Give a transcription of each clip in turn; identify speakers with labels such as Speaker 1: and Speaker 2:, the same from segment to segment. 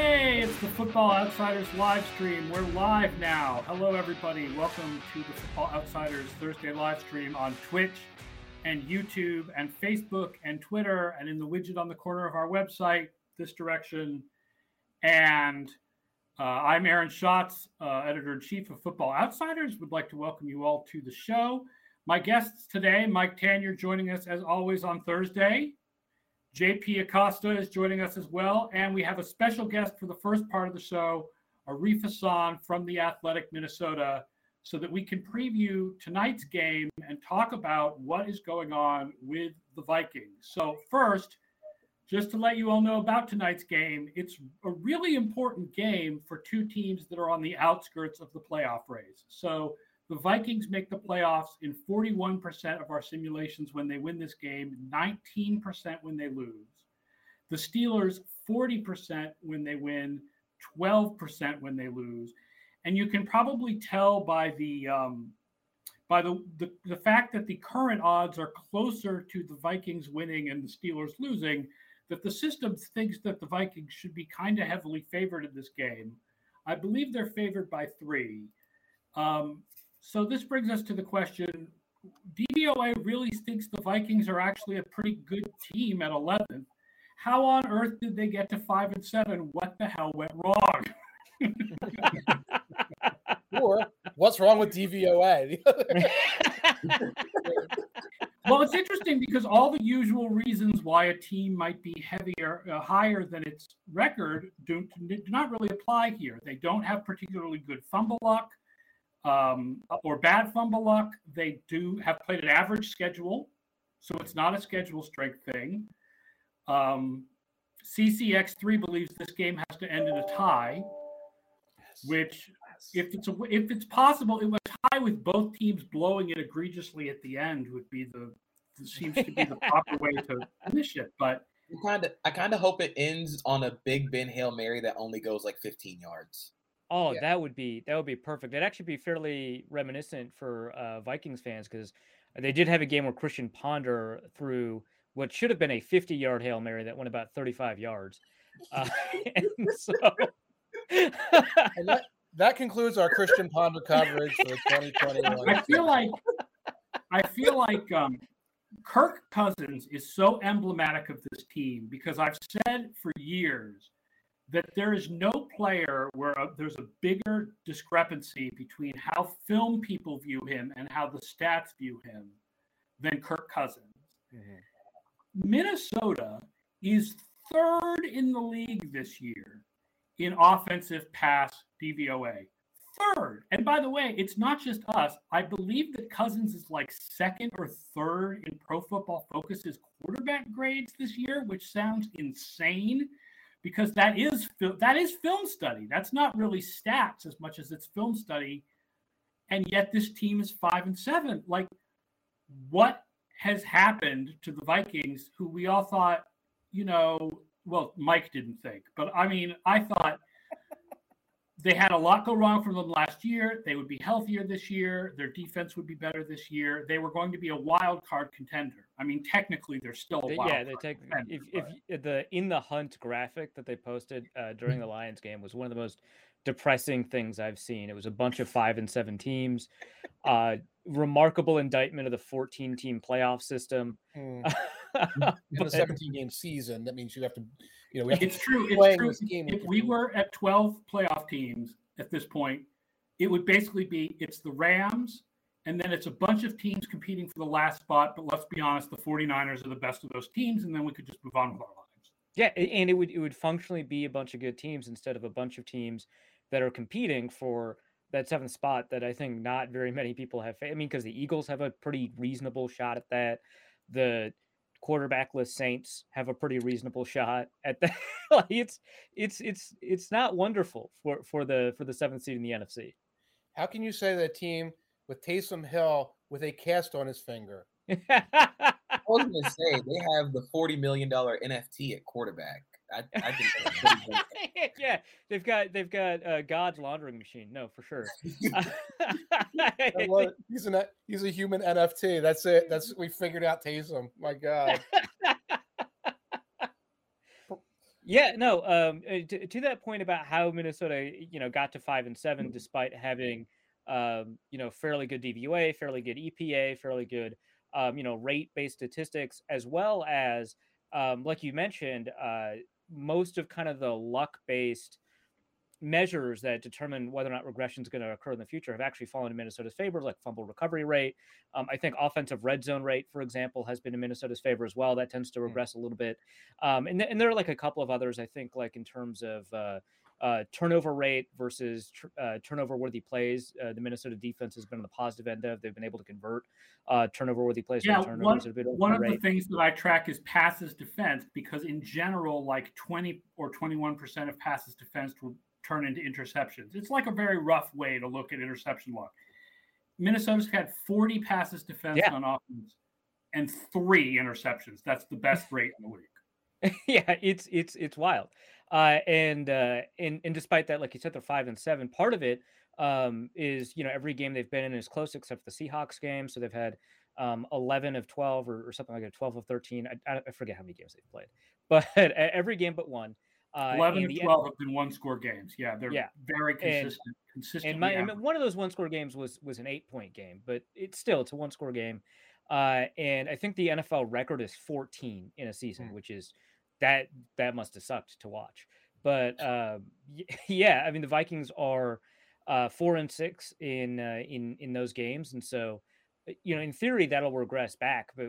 Speaker 1: Hey, it's the Football Outsiders live stream. We're live now. Hello, everybody. Welcome to the Football Outsiders Thursday live stream on Twitch and YouTube and Facebook and Twitter and in the widget on the corner of our website, this direction. And uh, I'm Aaron Schatz, uh, editor in chief of Football Outsiders. Would like to welcome you all to the show. My guests today, Mike Tanier, joining us as always on Thursday. JP Acosta is joining us as well. And we have a special guest for the first part of the show, Arif Hassan from the Athletic Minnesota, so that we can preview tonight's game and talk about what is going on with the Vikings. So, first, just to let you all know about tonight's game, it's a really important game for two teams that are on the outskirts of the playoff race. So, the Vikings make the playoffs in 41% of our simulations when they win this game, 19% when they lose. The Steelers, 40% when they win, 12% when they lose. And you can probably tell by the um, by the, the the fact that the current odds are closer to the Vikings winning and the Steelers losing, that the system thinks that the Vikings should be kind of heavily favored in this game. I believe they're favored by three. Um, so this brings us to the question DVOA really thinks the Vikings are actually a pretty good team at 11. How on earth did they get to 5 and 7? What the hell went wrong?
Speaker 2: or what's wrong with DVOA?
Speaker 1: well, it's interesting because all the usual reasons why a team might be heavier, uh, higher than its record do, do not really apply here. They don't have particularly good fumble luck um, or bad fumble luck. They do have played an average schedule, so it's not a schedule strength thing. Um, CCX3 believes this game has to end in a tie, which, if it's a, if it's possible, it was tie with both teams blowing it egregiously at the end would be the seems to be the proper way to finish it. But
Speaker 3: kind of, I kind of hope it ends on a Big Ben hail mary that only goes like 15 yards.
Speaker 4: Oh, yeah. that would be that would be perfect. It'd actually be fairly reminiscent for uh, Vikings fans because they did have a game where Christian Ponder threw what should have been a 50 yard hail mary that went about 35 yards. Uh, and so
Speaker 2: and that, that concludes our Christian Ponder coverage for 2021.
Speaker 1: I feel like I feel like um, Kirk Cousins is so emblematic of this team because I've said for years that there is no player where a, there's a bigger discrepancy between how film people view him and how the stats view him than Kirk Cousins. Mm-hmm. Minnesota is third in the league this year in offensive pass DVOA. Third. And by the way, it's not just us. I believe that Cousins is like second or third in Pro Football Focus's quarterback grades this year, which sounds insane because that is that is film study. That's not really stats as much as it's film study. And yet this team is five and seven. Like, what has happened to the Vikings, who we all thought, you know, well, Mike didn't think, but I mean, I thought they had a lot go wrong for them last year. They would be healthier this year. Their defense would be better this year. They were going to be a wild card contender. I mean, technically, they're still a wild
Speaker 4: yeah. They take if, if, if, the in the hunt graphic that they posted uh, during the Lions game was one of the most depressing things I've seen. It was a bunch of five and seven teams. Uh, remarkable indictment of the 14 team playoff system.
Speaker 2: Mm. in a 17 game season, that means you have to you know,
Speaker 1: it's true. It's true. If we were at 12 playoff teams at this point, it would basically be it's the Rams, and then it's a bunch of teams competing for the last spot. But let's be honest, the 49ers are the best of those teams, and then we could just move on with our lives.
Speaker 4: Yeah, and it would it would functionally be a bunch of good teams instead of a bunch of teams that are competing for that seventh spot that I think not very many people have. I mean, because the Eagles have a pretty reasonable shot at that. The quarterbackless Saints have a pretty reasonable shot at that. like it's it's it's it's not wonderful for for the for the seventh seed in the NFC.
Speaker 2: How can you say that team with Taysom Hill with a cast on his finger?
Speaker 3: I was gonna say they have the forty million dollar NFT at quarterback. I, I
Speaker 4: think yeah, they've got they've got uh, God's laundering machine. No, for sure.
Speaker 2: he's a he's a human NFT. That's it. That's we figured out Taysom. My God.
Speaker 4: Yeah, no. Um, uh, to, to that point about how Minnesota, you know, got to five and seven despite having, um, you know, fairly good DVOA, fairly good EPA, fairly good, um, you know, rate-based statistics, as well as, um, like you mentioned, uh, most of kind of the luck-based measures that determine whether or not regression is going to occur in the future have actually fallen in Minnesota's favor, like fumble recovery rate. Um, I think offensive red zone rate, for example, has been in Minnesota's favor as well. That tends to hmm. regress a little bit. Um, and, th- and there are like a couple of others, I think, like in terms of uh, uh, turnover rate versus tr- uh, turnover worthy plays. Uh, the Minnesota defense has been on the positive end of. They've been able to convert uh, turnover worthy plays.
Speaker 1: Yeah, one, one of rate. the things that I track is passes defense because in general, like 20 or 21% of passes defense will turn into interceptions. It's like a very rough way to look at interception luck. Minnesota's had 40 passes defense yeah. on offense and three interceptions. That's the best rate in the league.
Speaker 4: yeah, it's it's it's wild. Uh, and uh, and and despite that, like you said, they're five and seven. Part of it um, is you know every game they've been in is close except for the Seahawks game. So they've had um, 11 of 12 or, or something like that, 12 of 13. I, I, forget how many games they've played, but every game but one.
Speaker 1: Uh, 11 and 12 have been one score games. Yeah, they're yeah. very consistent. And, consistent.
Speaker 4: And, my, and one of those one score games was was an eight point game, but it's still it's a one score game. Uh, and I think the NFL record is 14 in a season, mm. which is that that must have sucked to watch. But uh, yeah, I mean the Vikings are uh, four and six in uh, in in those games, and so you know, in theory, that'll regress back, but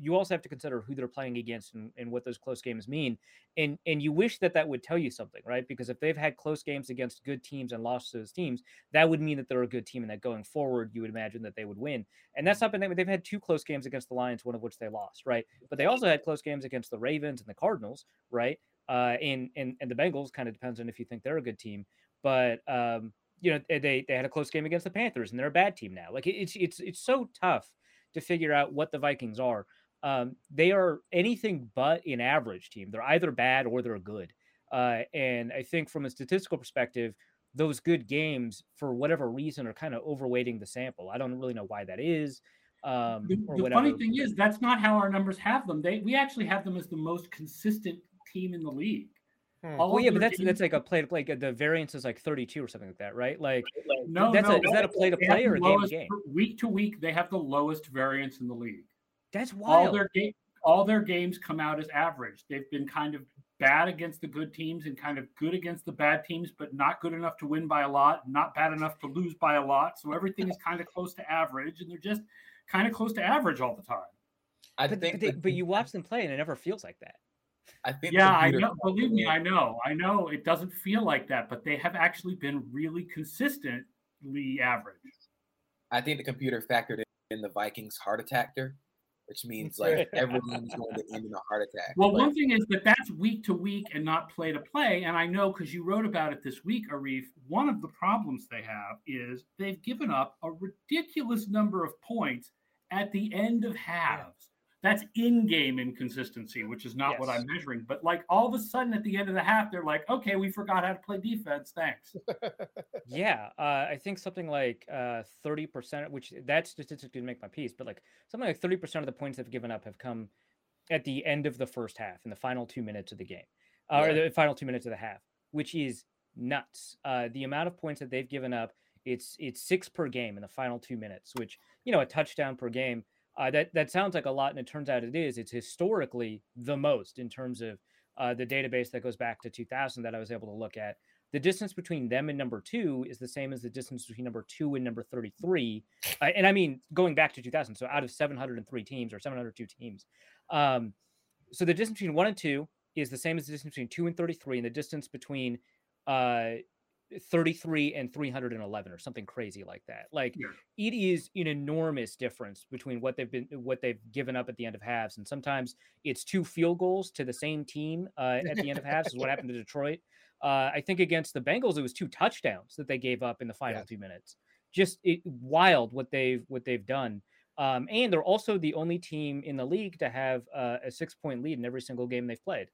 Speaker 4: you also have to consider who they're playing against and, and, what those close games mean. And and you wish that that would tell you something, right? Because if they've had close games against good teams and lost to those teams, that would mean that they're a good team, and that going forward, you would imagine that they would win. And that's not been they've had two close games against the Lions, one of which they lost, right? But they also had close games against the Ravens and the Cardinals, right? Uh, and and and the Bengals kind of depends on if you think they're a good team, but um, you know they they had a close game against the Panthers and they're a bad team now. Like it's it's it's so tough to figure out what the Vikings are. Um, they are anything but an average team. They're either bad or they're good. Uh, and I think from a statistical perspective, those good games, for whatever reason, are kind of overweighting the sample. I don't really know why that is. Um,
Speaker 1: the, the funny thing is, that's not how our numbers have them. They we actually have them as the most consistent team in the league.
Speaker 4: Hmm. Well, yeah, but that's that's like a play to play. The variance is like 32 or something like that, right? Like,
Speaker 1: no,
Speaker 4: that's
Speaker 1: no,
Speaker 4: a, is that a play to play or a game to game?
Speaker 1: Week to week, they have the lowest variance in the league.
Speaker 4: That's wild.
Speaker 1: All their game, all their games come out as average. They've been kind of bad against the good teams and kind of good against the bad teams, but not good enough to win by a lot, not bad enough to lose by a lot. So everything is kind of close to average, and they're just kind of close to average all the time.
Speaker 4: I but, think, but, they, but you watch them play, and it never feels like that.
Speaker 3: I think.
Speaker 1: Yeah, I know. Believe me, I know. I know it doesn't feel like that, but they have actually been really consistently average.
Speaker 3: I think the computer factored in the Vikings heart attacker, which means like every game is going to end in a heart attack.
Speaker 1: Well, but, one thing is that that's week to week and not play to play. And I know because you wrote about it this week, Arif. One of the problems they have is they've given up a ridiculous number of points at the end of halves. That's in-game inconsistency, which is not yes. what I'm measuring. But like all of a sudden at the end of the half, they're like, "Okay, we forgot how to play defense. Thanks."
Speaker 4: yeah, uh, I think something like uh, thirty percent, which that statistic didn't make my piece, but like something like thirty percent of the points they've given up have come at the end of the first half, in the final two minutes of the game, uh, yeah. or the final two minutes of the half, which is nuts. Uh, the amount of points that they've given up, it's it's six per game in the final two minutes, which you know a touchdown per game uh, that that sounds like a lot, and it turns out it is. It's historically the most in terms of uh, the database that goes back to 2000 that I was able to look at. The distance between them and number two is the same as the distance between number two and number 33. Uh, and I mean, going back to 2000, so out of 703 teams or 702 teams. Um, so the distance between one and two is the same as the distance between two and 33, and the distance between uh, 33 and 311 or something crazy like that. Like yeah. it is an enormous difference between what they've been what they've given up at the end of halves and sometimes it's two field goals to the same team uh, at the end of halves is what happened to Detroit. Uh, I think against the Bengals it was two touchdowns that they gave up in the final yeah. 2 minutes. Just it, wild what they've what they've done. Um, and they're also the only team in the league to have uh, a 6 point lead in every single game they've played.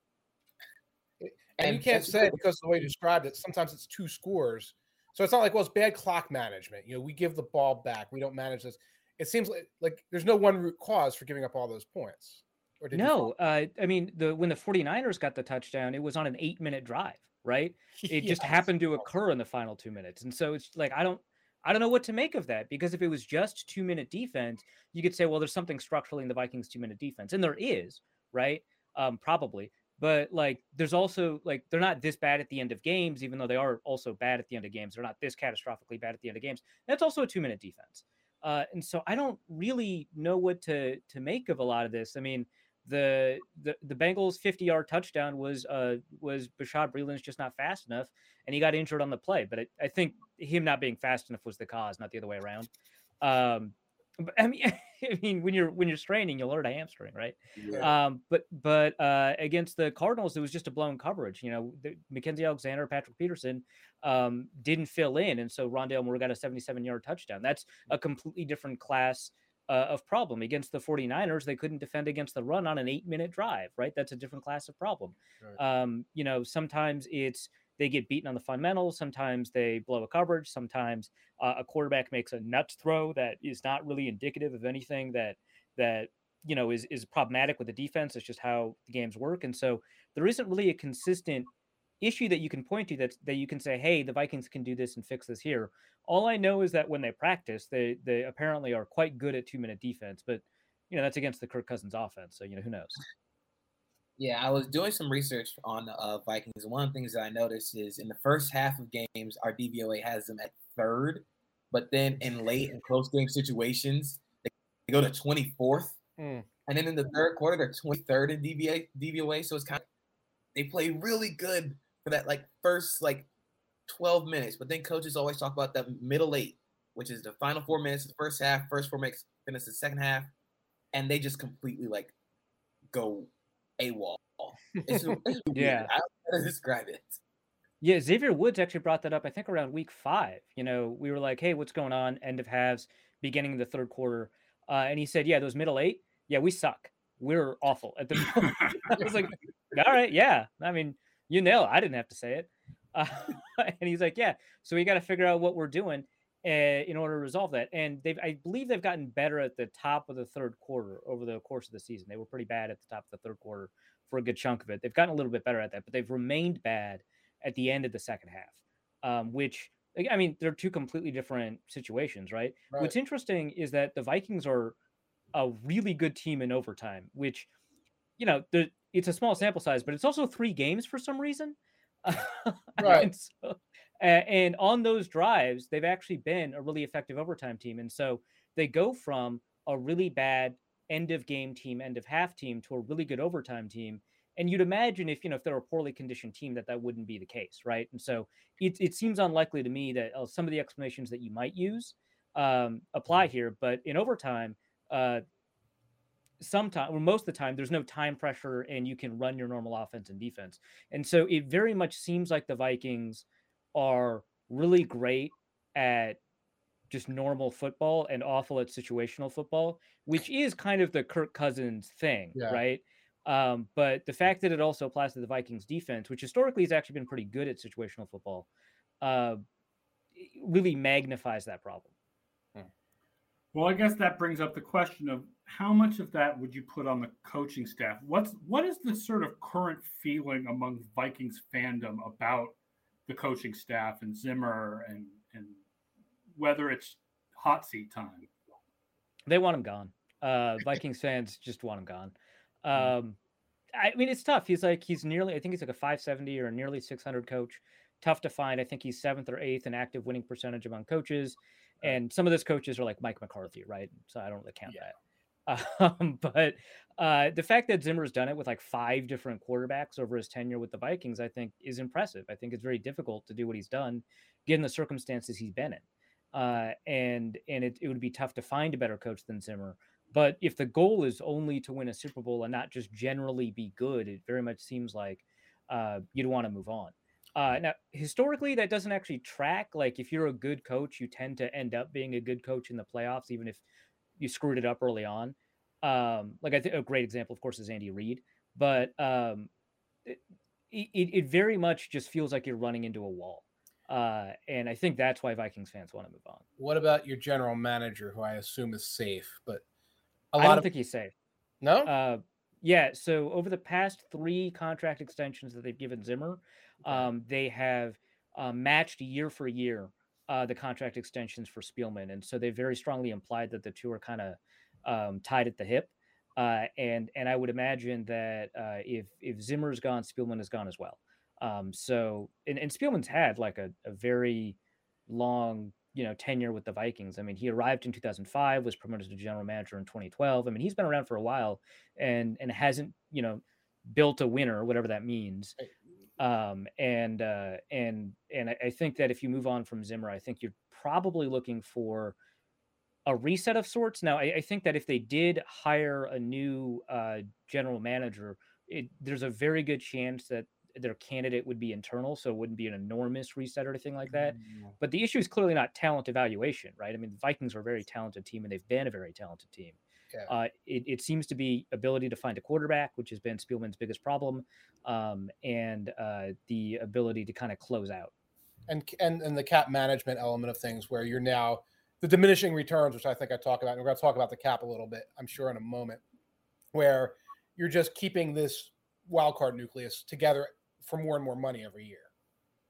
Speaker 2: And, and you can't say because the way you described it, sometimes it's two scores. So it's not like, well, it's bad clock management. You know, we give the ball back. We don't manage this. It seems like like there's no one root cause for giving up all those points.
Speaker 4: Or didn't you No, uh, I mean the when the 49ers got the touchdown, it was on an eight minute drive, right? It yes. just happened to occur in the final two minutes, and so it's like I don't I don't know what to make of that because if it was just two minute defense, you could say, well, there's something structurally in the Vikings two minute defense, and there is, right? Um, probably, but like there's also like they're not this bad at the end of games, even though they are also bad at the end of games. They're not this catastrophically bad at the end of games. That's also a two minute defense, uh, and so I don't really know what to to make of a lot of this. I mean the the the Bengals 50 yard touchdown was uh was Bashaud Breeland's just not fast enough and he got injured on the play. But I, I think him not being fast enough was the cause, not the other way around. Um, I mean, I mean, when you're when you're straining, you'll hurt a hamstring, right? Yeah. Um, but but uh, against the Cardinals, it was just a blown coverage. You know, the, Mackensie Alexander, Patrick Peterson um, didn't fill in, and so Rondale Moore got a 77 yard touchdown. That's a completely different class uh, of problem. Against the 49ers, they couldn't defend against the run on an eight minute drive, right? That's a different class of problem. Right. Um, you know, sometimes it's they get beaten on the fundamentals. Sometimes they blow a coverage. Sometimes uh, a quarterback makes a nuts throw that is not really indicative of anything that that you know is is problematic with the defense. It's just how the games work, and so there isn't really a consistent issue that you can point to that that you can say, hey, the Vikings can do this and fix this here. All I know is that when they practice, they they apparently are quite good at two minute defense, but you know that's against the Kirk Cousins offense, so you know who knows.
Speaker 3: Yeah, I was doing some research on uh, Vikings. One of the things that I noticed is in the first half of games, our DVOA has them at third, but then in late and close game situations, they go to 24th. Mm. And then in the third quarter, they're 23rd in DVA, DVOA. So it's kind of, they play really good for that like first like 12 minutes. But then coaches always talk about that middle eight, which is the final four minutes of the first half, first four minutes, finish the second half. And they just completely like go AWOL. It's, it's yeah. I don't know to describe it.
Speaker 4: Yeah, Xavier Woods actually brought that up, I think around week five. You know, we were like, hey, what's going on? End of halves, beginning of the third quarter. Uh, and he said, yeah, those middle eight, yeah, we suck. We're awful at the I was like, all right, yeah. I mean, you know, I didn't have to say it. Uh, and he's like, yeah. So we got to figure out what we're doing uh, in order to resolve that. And they've, I believe, they've gotten better at the top of the third quarter over the course of the season. They were pretty bad at the top of the third quarter for a good chunk of it. They've gotten a little bit better at that, but they've remained bad at the end of the second half, um, which I mean, they're two completely different situations, right? right? What's interesting is that the Vikings are a really good team in overtime, which, you know, it's a small sample size, but it's also three games for some reason. right. so, and on those drives, they've actually been a really effective overtime team. And so they go from a really bad end of game team, end of half team to a really good overtime team. And you'd imagine if you know if they're a poorly conditioned team that that wouldn't be the case, right? And so it it seems unlikely to me that uh, some of the explanations that you might use um, apply here. But in overtime, uh, sometimes or most of the time, there's no time pressure, and you can run your normal offense and defense. And so it very much seems like the Vikings are really great at just normal football and awful at situational football, which is kind of the Kirk Cousins thing, yeah. right? Um, but the fact that it also applies to the Vikings defense, which historically has actually been pretty good at situational football, uh, really magnifies that problem.
Speaker 1: Hmm. Well, I guess that brings up the question of how much of that would you put on the coaching staff? What's what is the sort of current feeling among Vikings fandom about the coaching staff and Zimmer and and whether it's hot seat time.
Speaker 4: They want him gone. Uh, Vikings fans just want him gone. Um, I mean, it's tough. He's like he's nearly. I think he's like a 570 or a nearly 600 coach. Tough to find. I think he's seventh or eighth in active winning percentage among coaches, and some of those coaches are like Mike McCarthy, right? So I don't really count yeah. that. Um, but uh, the fact that Zimmer's done it with like five different quarterbacks over his tenure with the Vikings, I think, is impressive. I think it's very difficult to do what he's done, given the circumstances he's been in uh, and and it, it would be tough to find a better coach than Zimmer. But if the goal is only to win a Super Bowl and not just generally be good, it very much seems like uh, you'd want to move on. Uh, now, historically, that doesn't actually track. Like, if you're a good coach, you tend to end up being a good coach in the playoffs, even if you screwed it up early on. Um, like, I think a great example, of course, is Andy Reid. But um, it, it, it very much just feels like you're running into a wall. Uh, and I think that's why Vikings fans want to move on.
Speaker 2: What about your general manager, who I assume is safe? But
Speaker 4: a lot I don't of... think he's safe.
Speaker 2: No.
Speaker 4: Uh, Yeah. So over the past three contract extensions that they've given Zimmer, um, they have uh, matched year for year uh, the contract extensions for Spielman, and so they very strongly implied that the two are kind of um, tied at the hip. Uh, and and I would imagine that uh, if if Zimmer's gone, Spielman is gone as well. Um, so and, and Spielman's had like a, a very long you know tenure with the Vikings. I mean, he arrived in 2005, was promoted to general manager in 2012. I mean, he's been around for a while and and hasn't you know built a winner, whatever that means. Um, and uh, and and I think that if you move on from Zimmer, I think you're probably looking for a reset of sorts. Now, I, I think that if they did hire a new uh, general manager, it, there's a very good chance that their candidate would be internal, so it wouldn't be an enormous reset or anything like that. Mm-hmm. But the issue is clearly not talent evaluation, right? I mean, the Vikings are a very talented team, and they've been a very talented team. Uh, it, it, seems to be ability to find a quarterback, which has been Spielman's biggest problem, um, and uh, the ability to kind of close out.
Speaker 2: And, and and the cap management element of things, where you're now the diminishing returns, which I think I talk about. And we're going to talk about the cap a little bit, I'm sure, in a moment, where you're just keeping this wild card nucleus together for more and more money every year.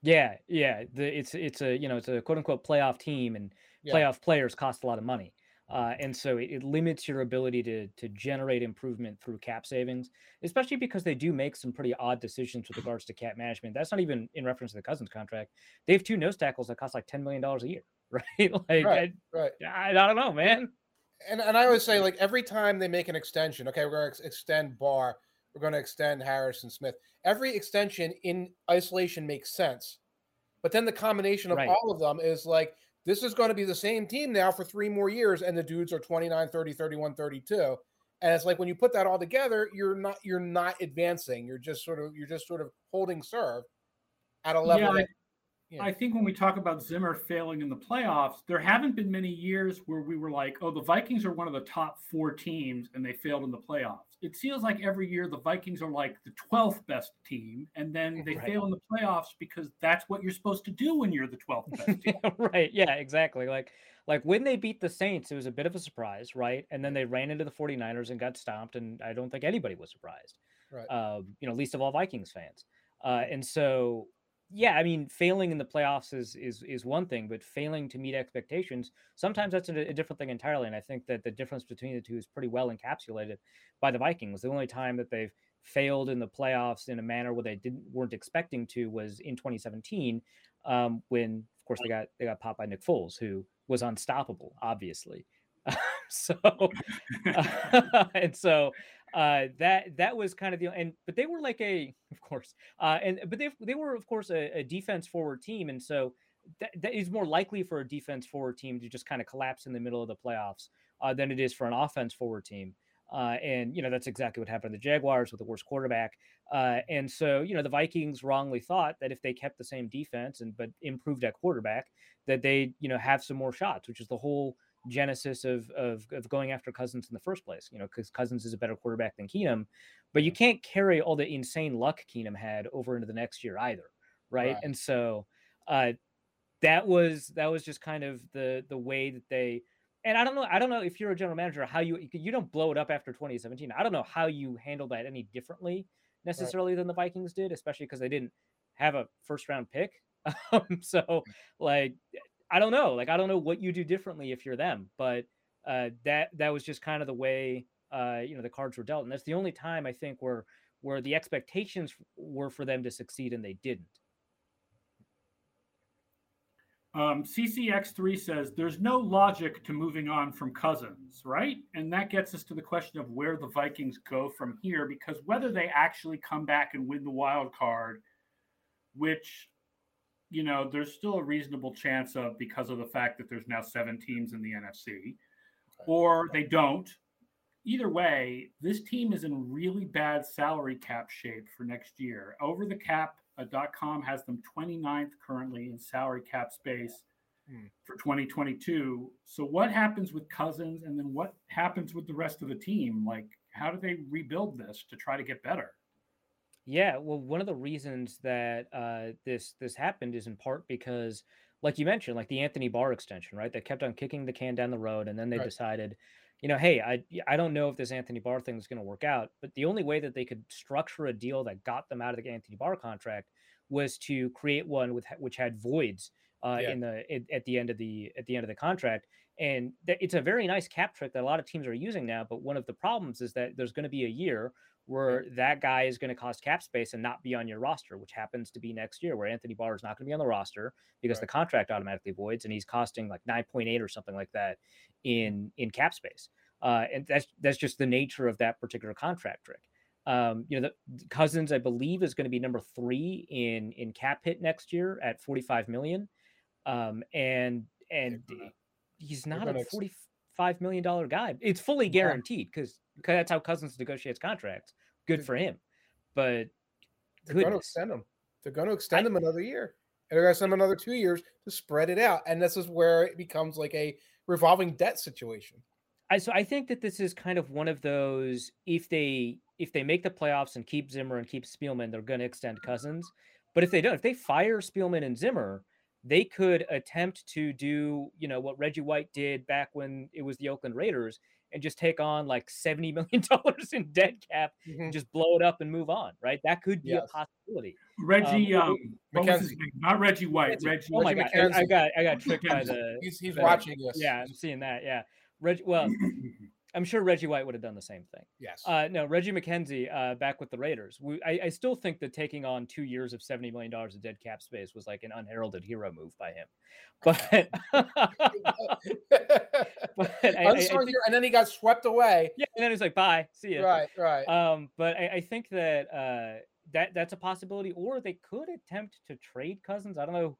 Speaker 4: Yeah, yeah. The, it's it's a you know it's a quote unquote playoff team, and yeah. playoff players cost a lot of money. Uh, and so it, it, limits your ability to to generate improvement through cap savings, especially because they do make some pretty odd decisions with regards to cap management. That's not even in reference to the Cousins contract. They have two nose tackles that cost like ten million dollars a year, right? like, right, I, right. I, I don't know, man.
Speaker 2: And and I always say like every time they make an extension, okay, we're going to extend Barr, we're going to extend Harrison Smith. Every extension in isolation makes sense, but then the combination of right. all of them is like this is going to be the same team now for three more years, and the dudes are 29, 30, 31, 32. And it's like when you put that all together, you're not you're not advancing. You're just sort of you're just sort of holding serve at a level.
Speaker 1: Yeah, that, I think when we talk about Zimmer failing in the playoffs, there haven't been many years where we were like, "Oh, the Vikings are one of the top four teams, and they failed in the playoffs." It feels like every year the Vikings are like the twelfth best team, and then they right. fail in the playoffs because that's what you're supposed to do when you're the twelfth best team.
Speaker 4: right? Yeah, exactly. Like, like when they beat the Saints, it was a bit of a surprise, right? And then they ran into the 49ers and got stomped, and I don't think anybody was surprised. Right. Uh, you know, least of all Vikings fans. Uh, and so yeah, I mean, failing in the playoffs is is is one thing, but failing to meet expectations sometimes that's a, a, different thing entirely. And I think that the difference between the two is pretty well encapsulated by the Vikings. The only time that they've failed in the playoffs in a manner where they didn't weren't expecting to was in 2017, um, when of course they got they got popped by Nick Foles, who was unstoppable, obviously. so uh, and so uh, that that was kind of the and but they were like a of course uh, and but they they were of course a, a defense forward team and so that, that is more likely for a defense forward team to just kind of collapse in the middle of the playoffs uh, than it is for an offense forward team. Uh, and you know that's exactly what happened to the Jaguars with the worst quarterback. Uh, and so you know the Vikings wrongly thought that if they kept the same defense and but improved at quarterback, that they you know have some more shots, which is the whole genesis of, of, of going after Cousins in the first place. You know, because Cousins is a better quarterback than Keenum, but you can't carry all the insane luck Keenum had over into the next year either, right? right. And so uh, that was that was just kind of the the way that they. And I don't know. I don't know if you're a general manager how you you don't blow it up after 2017. I don't know how you handle that any differently necessarily right. than the Vikings did, especially because they didn't have a first round pick. Um, so like I don't know. Like I don't know what you do differently if you're them, but uh, that that was just kind of the way uh, you know the cards were dealt, and that's the only time I think where where the expectations were for them to succeed and they didn't.
Speaker 1: Um, CCX3 says there's no logic to moving on from Cousins, right? And that gets us to the question of where the Vikings go from here, because whether they actually come back and win the wild card, which you know, there's still a reasonable chance of because of the fact that there's now seven teams in the NFC, or they don't. Either way, this team is in really bad salary cap shape for next year. Over the cap.com uh, has them 29th currently in salary cap space hmm. for 2022. So, what happens with Cousins and then what happens with the rest of the team? Like, how do they rebuild this to try to get better?
Speaker 4: Yeah, well, one of the reasons that uh, this this happened is in part because, like you mentioned, like the Anthony Barr extension, right? They kept on kicking the can down the road, and then they right. decided, you know, hey, I I don't know if this Anthony Barr thing is going to work out, but the only way that they could structure a deal that got them out of the Anthony Barr contract was to create one with which had voids uh, yeah. in the in, at the end of the at the end of the contract. And th- it's a very nice cap trick that a lot of teams are using now. But one of the problems is that there's going to be a year where that guy is going to cost cap space and not be on your roster, which happens to be next year, where Anthony Barr is not going to be on the roster because right. the contract automatically voids, and he's costing like 9.8 or something like that in in cap space. Uh, and that's that's just the nature of that particular contract trick. Um, you know, the Cousins, I believe, is going to be number three in in cap hit next year at 45 million, um, and and he's not a 45 million dollar guy. It's fully guaranteed because that's how Cousins negotiates contracts. Good for him, but
Speaker 2: they're going to extend him. They're going to extend I, him another year, and they're going to send him another two years to spread it out. And this is where it becomes like a revolving debt situation.
Speaker 4: I so I think that this is kind of one of those if they if they make the playoffs and keep Zimmer and keep Spielman, they're going to extend Cousins. But if they don't, if they fire Spielman and Zimmer, they could attempt to do you know what Reggie White did back when it was the Oakland Raiders and just take on like seventy million dollars in dead cap, mm-hmm. just blow it up and move on. Right? That could be yes. a possibility.
Speaker 1: Reggie, um, um not Reggie White. Reggie.
Speaker 4: Oh my
Speaker 1: god,
Speaker 4: I, I, got I got tricked by the.
Speaker 2: He's, he's
Speaker 4: the,
Speaker 2: watching this.
Speaker 4: Yeah, I'm seeing that. Yeah, Reggie. Well. I'm sure Reggie White would have done the same thing.
Speaker 2: Yes.
Speaker 4: Uh, no, Reggie McKenzie uh, back with the Raiders. We, I, I, still think that taking on two years of seventy million dollars of dead cap space was like an unheralded hero move by him. But,
Speaker 2: but I, I, think, and then he got swept away.
Speaker 4: Yeah, and then he's like, "Bye, see you."
Speaker 2: Right, right.
Speaker 4: Um, but I, think that uh, that that's a possibility, or they could attempt to trade Cousins. I don't know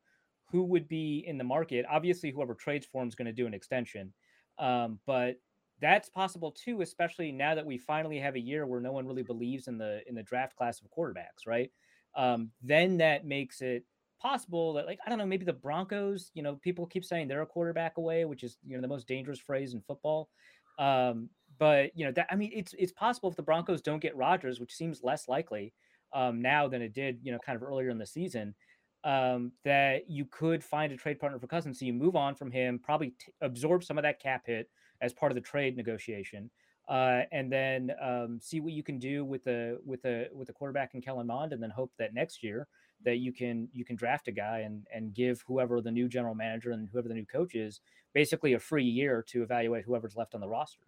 Speaker 4: who would be in the market. Obviously, whoever trades for him is going to do an extension. Um, but that's possible too, especially now that we finally have a year where no one really believes in the in the draft class of quarterbacks, right? Um, then that makes it possible that like I don't know, maybe the Broncos, you know, people keep saying they're a quarterback away, which is you know the most dangerous phrase in football. Um, but you know that I mean it's it's possible if the Broncos don't get Rodgers, which seems less likely um, now than it did, you know, kind of earlier in the season, um, that you could find a trade partner for Cousins. So you move on from him, probably t- absorb some of that cap hit as part of the trade negotiation. Uh, and then um, see what you can do with the with the with the quarterback in Kellen Mond, and then hope that next year that you can you can draft a guy and and give whoever the new general manager and whoever the new coach is basically a free year to evaluate whoever's left on the roster.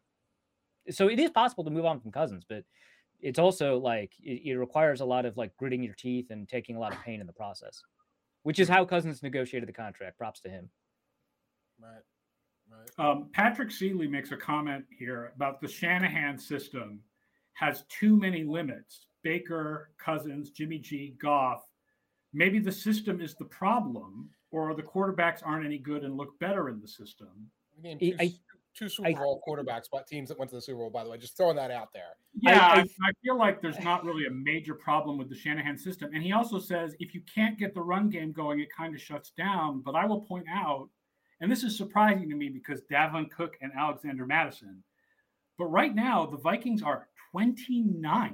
Speaker 4: So it is possible to move on from Cousins, but it's also like it, it requires a lot of like gritting your teeth and taking a lot of pain in the process, which is how Cousins negotiated the contract. Props to him.
Speaker 2: Right.
Speaker 1: Right. Um, Patrick Seeley makes a comment here about the Shanahan system has too many limits. Baker, Cousins, Jimmy G, Goff. Maybe the system is the problem, or the quarterbacks aren't any good and look better in the system.
Speaker 2: two, I, two Super Bowl I, quarterbacks, but teams that went to the Super Bowl, by the way, just throwing that out there.
Speaker 1: Yeah, I, I, feel like there's not really a major problem with the Shanahan system. And he also says if you can't get the run game going, it kind of shuts down. But I will point out and this is surprising to me because Dalvin Cook and Alexander Mattison. But right now, the Vikings are 29th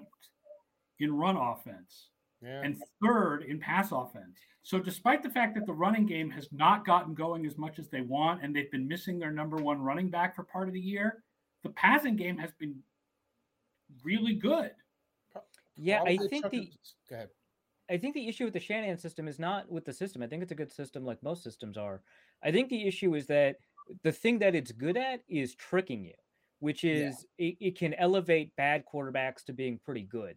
Speaker 1: in run offense yeah. and third in pass offense. So, despite the fact that the running game has not gotten going as much as they want, and they've been missing their number one running back for part of the year, the passing game has been really good.
Speaker 4: Yeah, I think the. Go ahead. I think the issue with the Shanahan system is not with the system. I think it's a good system, like most systems are. I think the issue is that the thing that it's good at is tricking you, which is yeah. it, it, can elevate bad quarterbacks to being pretty good.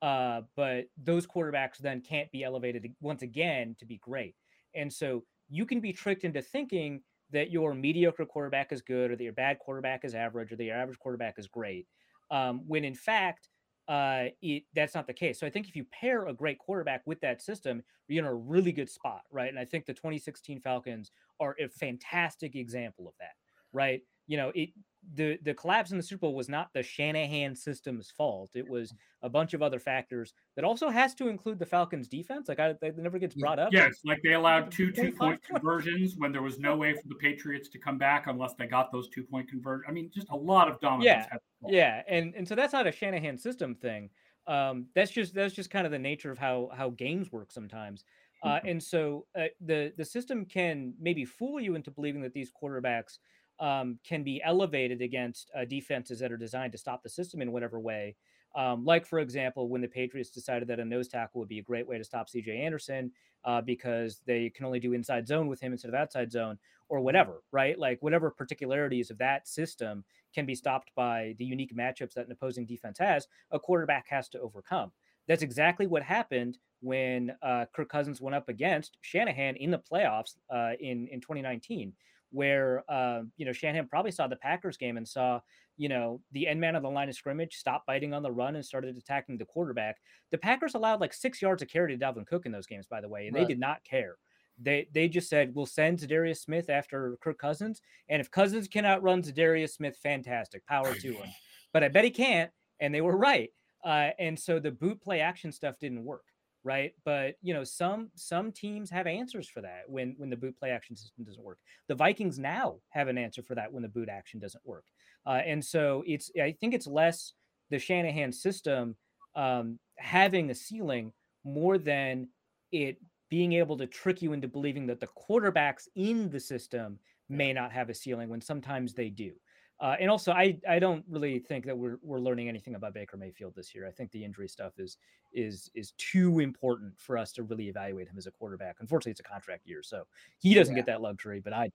Speaker 4: Uh, but those quarterbacks then can't be elevated once again to be great. And so you can be tricked into thinking that your mediocre quarterback is good or that your bad quarterback is average or that your average quarterback is great. Um, when in fact, uh, it, that's not the case. So I think if you pair a great quarterback with that system, you're in a really good spot, right? And I think the 2016 Falcons are a fantastic example of that, right? You know, it the the collapse in the Super Bowl was not the Shanahan system's fault. It was a bunch of other factors that also has to include the Falcons' defense. Like I, that never gets brought up.
Speaker 1: Yes, like they allowed two two point conversions when there was no way for the Patriots to come back unless they got those two point conversions. I mean, just a lot of dominoes.
Speaker 4: Yeah, yeah, and and so that's not a Shanahan system thing. Um, that's just that's just kind of the nature of how how games work sometimes. Uh, mm-hmm. and so uh, the the system can maybe fool you into believing that these quarterbacks um, can be elevated against uh, defenses that are designed to stop the system in whatever way. Um, like, for example, when the Patriots decided that a nose tackle would be a great way to stop CJ Anderson uh, because they can only do inside zone with him instead of outside zone or whatever, right? Like, whatever particularities of that system can be stopped by the unique matchups that an opposing defense has, a quarterback has to overcome. That's exactly what happened when uh, Kirk Cousins went up against Shanahan in the playoffs uh, in in 2019, where uh, you know Shanahan probably saw the Packers game and saw you know the end man of the line of scrimmage stop biting on the run and started attacking the quarterback. The Packers allowed like six yards of carry to Dalvin Cook in those games, by the way, and right. they did not care. They they just said we'll send Za'Darius Smith after Kirk Cousins, and if Cousins can outrun Za'Darius Smith, fantastic, power to him. But I bet he can't, and they were right. Uh, and so the boot play action stuff didn't work right? But you know some some teams have answers for that when when the boot play action system doesn't work. The vikings now have an answer for that when the boot action doesn't work. Uh, and so it's i think it's less the shanahan system um, having a ceiling more than it being able to trick you into believing that the quarterbacks in the system may not have a ceiling when sometimes they do uh, and also, I I don't really think that we're we're learning anything about Baker Mayfield this year. I think the injury stuff is is is too important for us to really evaluate him as a quarterback. Unfortunately, it's a contract year, so he doesn't yeah. get that luxury. But I.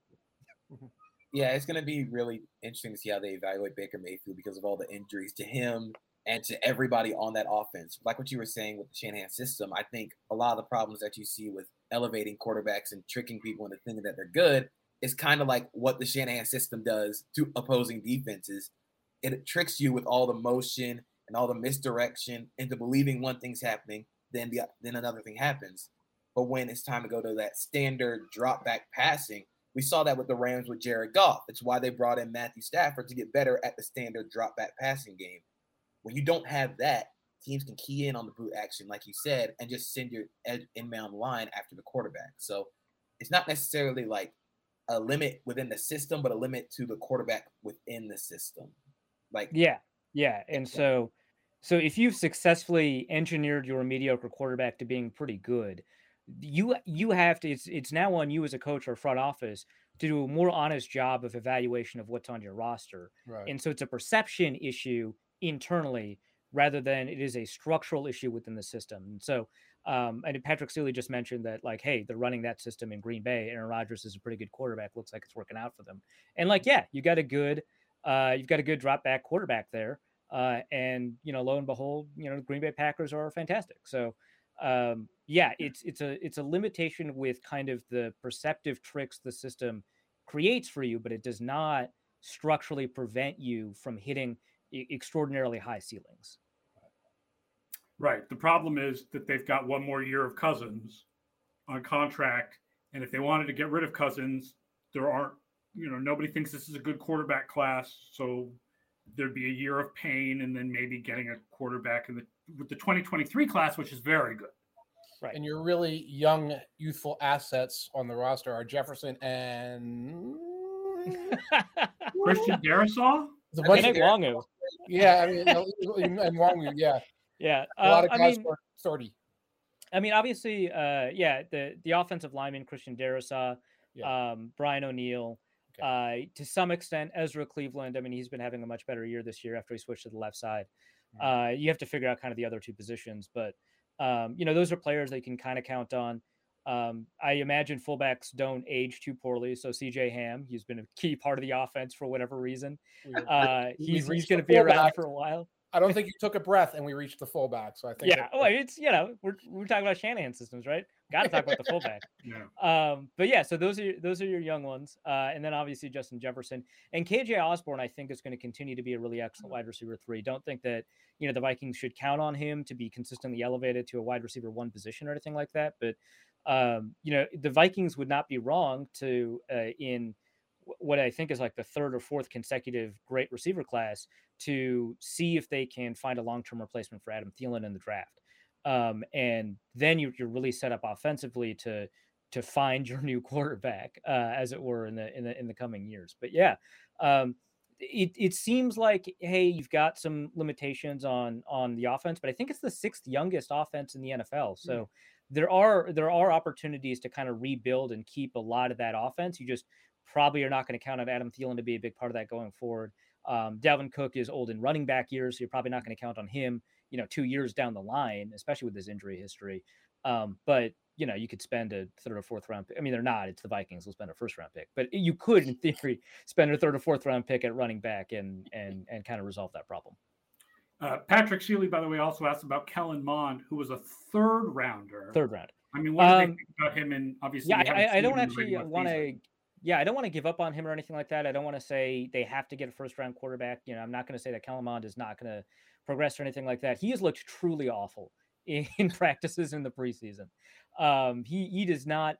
Speaker 3: Mm-hmm. Yeah, it's going to be really interesting to see how they evaluate Baker Mayfield because of all the injuries to him and to everybody on that offense. Like what you were saying with the Shanahan system, I think a lot of the problems that you see with elevating quarterbacks and tricking people into thinking that they're good is kind of like what the Shanahan system does to opposing defenses. It tricks you with all the motion and all the misdirection into believing one thing's happening, then the then another thing happens. But when it's time to go to that standard drop back passing, we saw that with the Rams with Jared Goff. It's why they brought in Matthew Stafford to get better at the standard drop back passing game. When you don't have that, teams can key in on the boot action, like you said, and just send your inbound line after the quarterback. So it's not necessarily like a limit within the system, but a limit to the quarterback within the system. Like
Speaker 4: yeah, yeah, and yeah. so so if you've successfully engineered your mediocre quarterback to being pretty good, you you have to. It's it's now on you as a coach or front office to do a more honest job of evaluation of what's on your roster. Right. And so it's a perception issue internally rather than it is a structural issue within the system. And so um, and Patrick Seeley just mentioned that, like, hey, they're running that system in Green Bay. Aaron Rodgers is a pretty good quarterback. Looks like it's working out for them. And like, yeah, you got a good, uh, you've got a good drop back quarterback there. Uh, and you know, lo and behold, you know, the Green Bay Packers are fantastic. So, um, yeah, it's it's a it's a limitation with kind of the perceptive tricks the system creates for you, but it does not structurally prevent you from hitting extraordinarily high ceilings.
Speaker 1: Right. The problem is that they've got one more year of Cousins on contract, and if they wanted to get rid of Cousins, there aren't. You know, nobody thinks this is a good quarterback class, so there'd be a year of pain, and then maybe getting a quarterback in the with the 2023 class, which is very good.
Speaker 2: Right. And your really young, youthful assets on the roster are Jefferson and
Speaker 1: Christian Darrisaw.
Speaker 4: The bunch of Longo.
Speaker 2: Yeah, I mean, and Wongu, yeah.
Speaker 4: Yeah,
Speaker 2: uh, a lot of guys I mean, thirty.
Speaker 4: I mean, obviously, uh, yeah, the the offensive lineman Christian Darrisaw, yeah. um, Brian O'Neill, okay. uh, to some extent Ezra Cleveland. I mean, he's been having a much better year this year after he switched to the left side. Mm-hmm. Uh, you have to figure out kind of the other two positions, but um, you know, those are players they can kind of count on. Um, I imagine fullbacks don't age too poorly. So CJ Ham, he's been a key part of the offense for whatever reason. Uh, he's he's going to be around for a while.
Speaker 2: I don't think you took a breath and we reached the fullback. So I think
Speaker 4: yeah, well, it's you know we're we're talking about Shanahan systems, right? Got to talk about the fullback.
Speaker 1: Yeah.
Speaker 4: Um, but yeah, so those are those are your young ones, uh, and then obviously Justin Jefferson and KJ Osborn. I think is going to continue to be a really excellent wide receiver three. Don't think that you know the Vikings should count on him to be consistently elevated to a wide receiver one position or anything like that. But um, you know the Vikings would not be wrong to uh, in what I think is like the third or fourth consecutive great receiver class to see if they can find a long term replacement for Adam Thielen in the draft. Um, and then you, are really set up offensively to to find your new quarterback, uh, as it were, in the in the in the coming years. But yeah, um, it it seems like hey, you've got some limitations on on the offense, but I think it's the sixth youngest offense in the NFL. So. Mm. There are there are opportunities to kind of rebuild and keep a lot of that offense. You just probably are not going to count on Adam Thielen to be a big part of that going forward. Um, Dalvin Cook is old in running back years, so you're probably not going to count on him, you know, two years down the line, especially with his injury history. Um, but you know, you could spend a third or fourth round pick. I mean, they're not. It's the Vikings. They'll spend a first round pick, but you could, in theory, spend a third or fourth round pick at running back and and and kind of resolve that problem.
Speaker 1: Uh, Patrick Sheely, by the way, also asked about Kellen Mond, who was a third rounder.
Speaker 4: Third round.
Speaker 1: I mean, what do um, think about him? And obviously,
Speaker 4: yeah, I, I don't actually want to. Yeah, I don't want to give up on him or anything like that. I don't want to say they have to get a first round quarterback. You know, I'm not going to say that Kellen Mond is not going to progress or anything like that. He has looked truly awful in, in practices in the preseason. Um, he he does not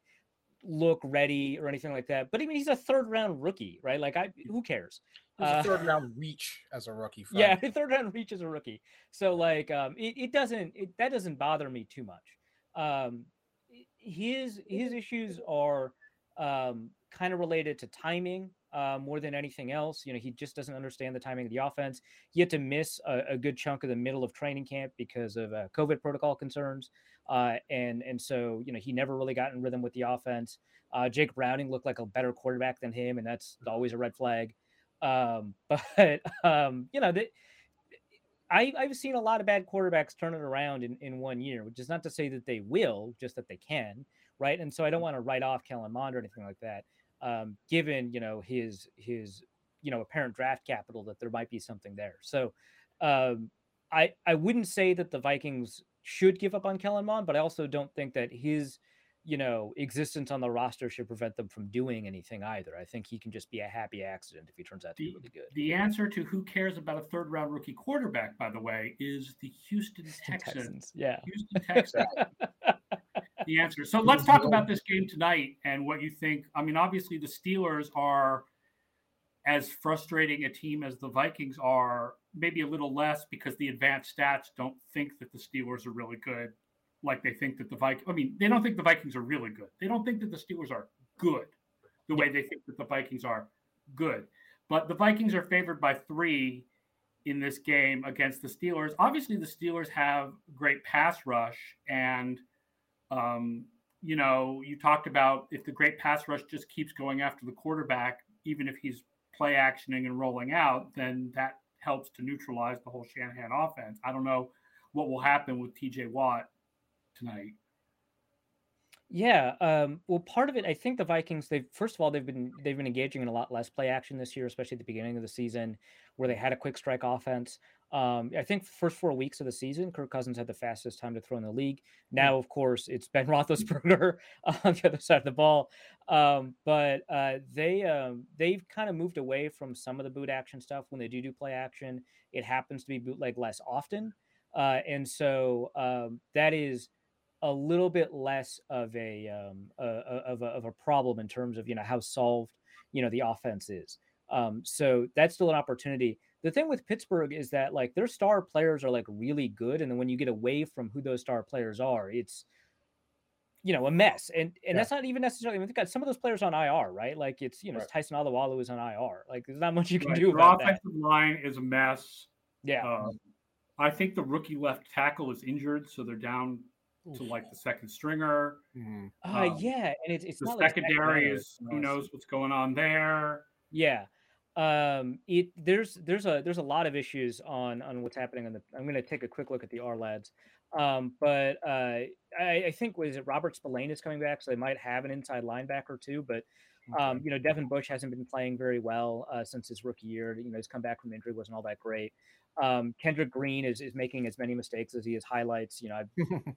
Speaker 4: look ready or anything like that. But I mean, he's a third round rookie, right? Like, I who cares?
Speaker 2: Uh, third round reach as a rookie.
Speaker 4: Yeah, third round reach as a rookie. So like, um, it, it doesn't it, that doesn't bother me too much. Um, his his issues are um, kind of related to timing uh, more than anything else. You know, he just doesn't understand the timing of the offense. He had to miss a, a good chunk of the middle of training camp because of uh, COVID protocol concerns, uh, and and so you know he never really got in rhythm with the offense. Uh, Jake Browning looked like a better quarterback than him, and that's always a red flag. Um, but um, you know, the, I, I've seen a lot of bad quarterbacks turn it around in, in one year, which is not to say that they will, just that they can, right? And so I don't want to write off Kellen Mond or anything like that um, given you know his his you know apparent draft capital that there might be something there. So um, I I wouldn't say that the Vikings should give up on Kellen Mond, but I also don't think that his you know existence on the roster should prevent them from doing anything either. I think he can just be a happy accident if he turns out to
Speaker 1: the,
Speaker 4: be really good.
Speaker 1: The answer to who cares about a third round rookie quarterback, by the way, is the Houston, Houston Texans. Texans.
Speaker 4: Yeah,
Speaker 1: Houston Texans. the answer. So let's talk about this game tonight and what you think. I mean, obviously, the Steelers are as frustrating a team as the Vikings are, maybe a little less because the advanced stats don't think that the Steelers are really good, like they think that the Vikings. I mean, they don't think the Vikings are really good. They don't think that the Steelers are good the way they think that the Vikings are good. But the Vikings are favored by three in this game against the Steelers. Obviously, the Steelers have great pass rush and um, you know, you talked about if the great pass rush just keeps going after the quarterback, even if he's play actioning and rolling out, then that helps to neutralize the whole Shanahan offense. I don't know what will happen with TJ Watt tonight.
Speaker 4: Yeah, um, well, part of it, I think the Vikings. They've first of all, they've been they've been engaging in a lot less play action this year, especially at the beginning of the season, where they had a quick strike offense. Um, I think first four weeks of the season, Kirk Cousins had the fastest time to throw in the league. Now, of course, it's Ben Roethlisberger on the other side of the ball. Um, but uh, they um, they've kind of moved away from some of the boot action stuff. When they do do play action, it happens to be bootleg less often, uh, and so um, that is a little bit less of a, um, a, of a of a problem in terms of you know how solved you know the offense is. Um, so that's still an opportunity the thing with Pittsburgh is that like their star players are like really good, and then when you get away from who those star players are, it's you know a mess. And and yeah. that's not even necessarily. I mean, got some of those players on IR, right? Like it's you know right. Tyson Alualu is on IR. Like there's not much you can right. do about
Speaker 1: offensive
Speaker 4: that.
Speaker 1: line is a mess.
Speaker 4: Yeah. Um,
Speaker 1: I think the rookie left tackle is injured, so they're down to like the second stringer.
Speaker 4: Mm-hmm. Uh, um, yeah, and it's, it's
Speaker 1: the secondary is who knows what's going on there.
Speaker 4: Yeah, um it there's there's a there's a lot of issues on on what's happening on the i'm going to take a quick look at the Ourlads um but uh i i think was it robert spillane is coming back so they might have an inside linebacker too but um you know devin bush hasn't been playing very well uh since his rookie year you know he's come back from injury wasn't all that great um kendrick green is is making as many mistakes as he has highlights you know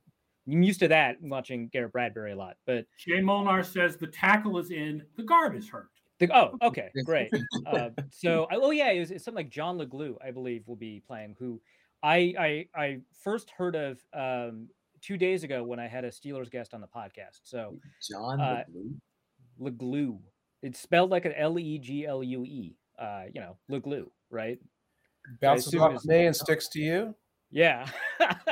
Speaker 4: i'm used to that watching garrett bradbury a lot but
Speaker 1: jay molnar says the tackle is in the guard is hurt
Speaker 4: the, oh, okay, great. Uh, so, oh yeah, it was, it's something like John LeGlue, I believe, will be playing. Who I I I first heard of um, two days ago when I had a Steelers guest on the podcast. So
Speaker 3: John uh,
Speaker 4: LeGlue. It's spelled like an L E G L U E. Uh, you know, LeGlue, right?
Speaker 2: Bounces off me and sticks to you.
Speaker 4: Yeah,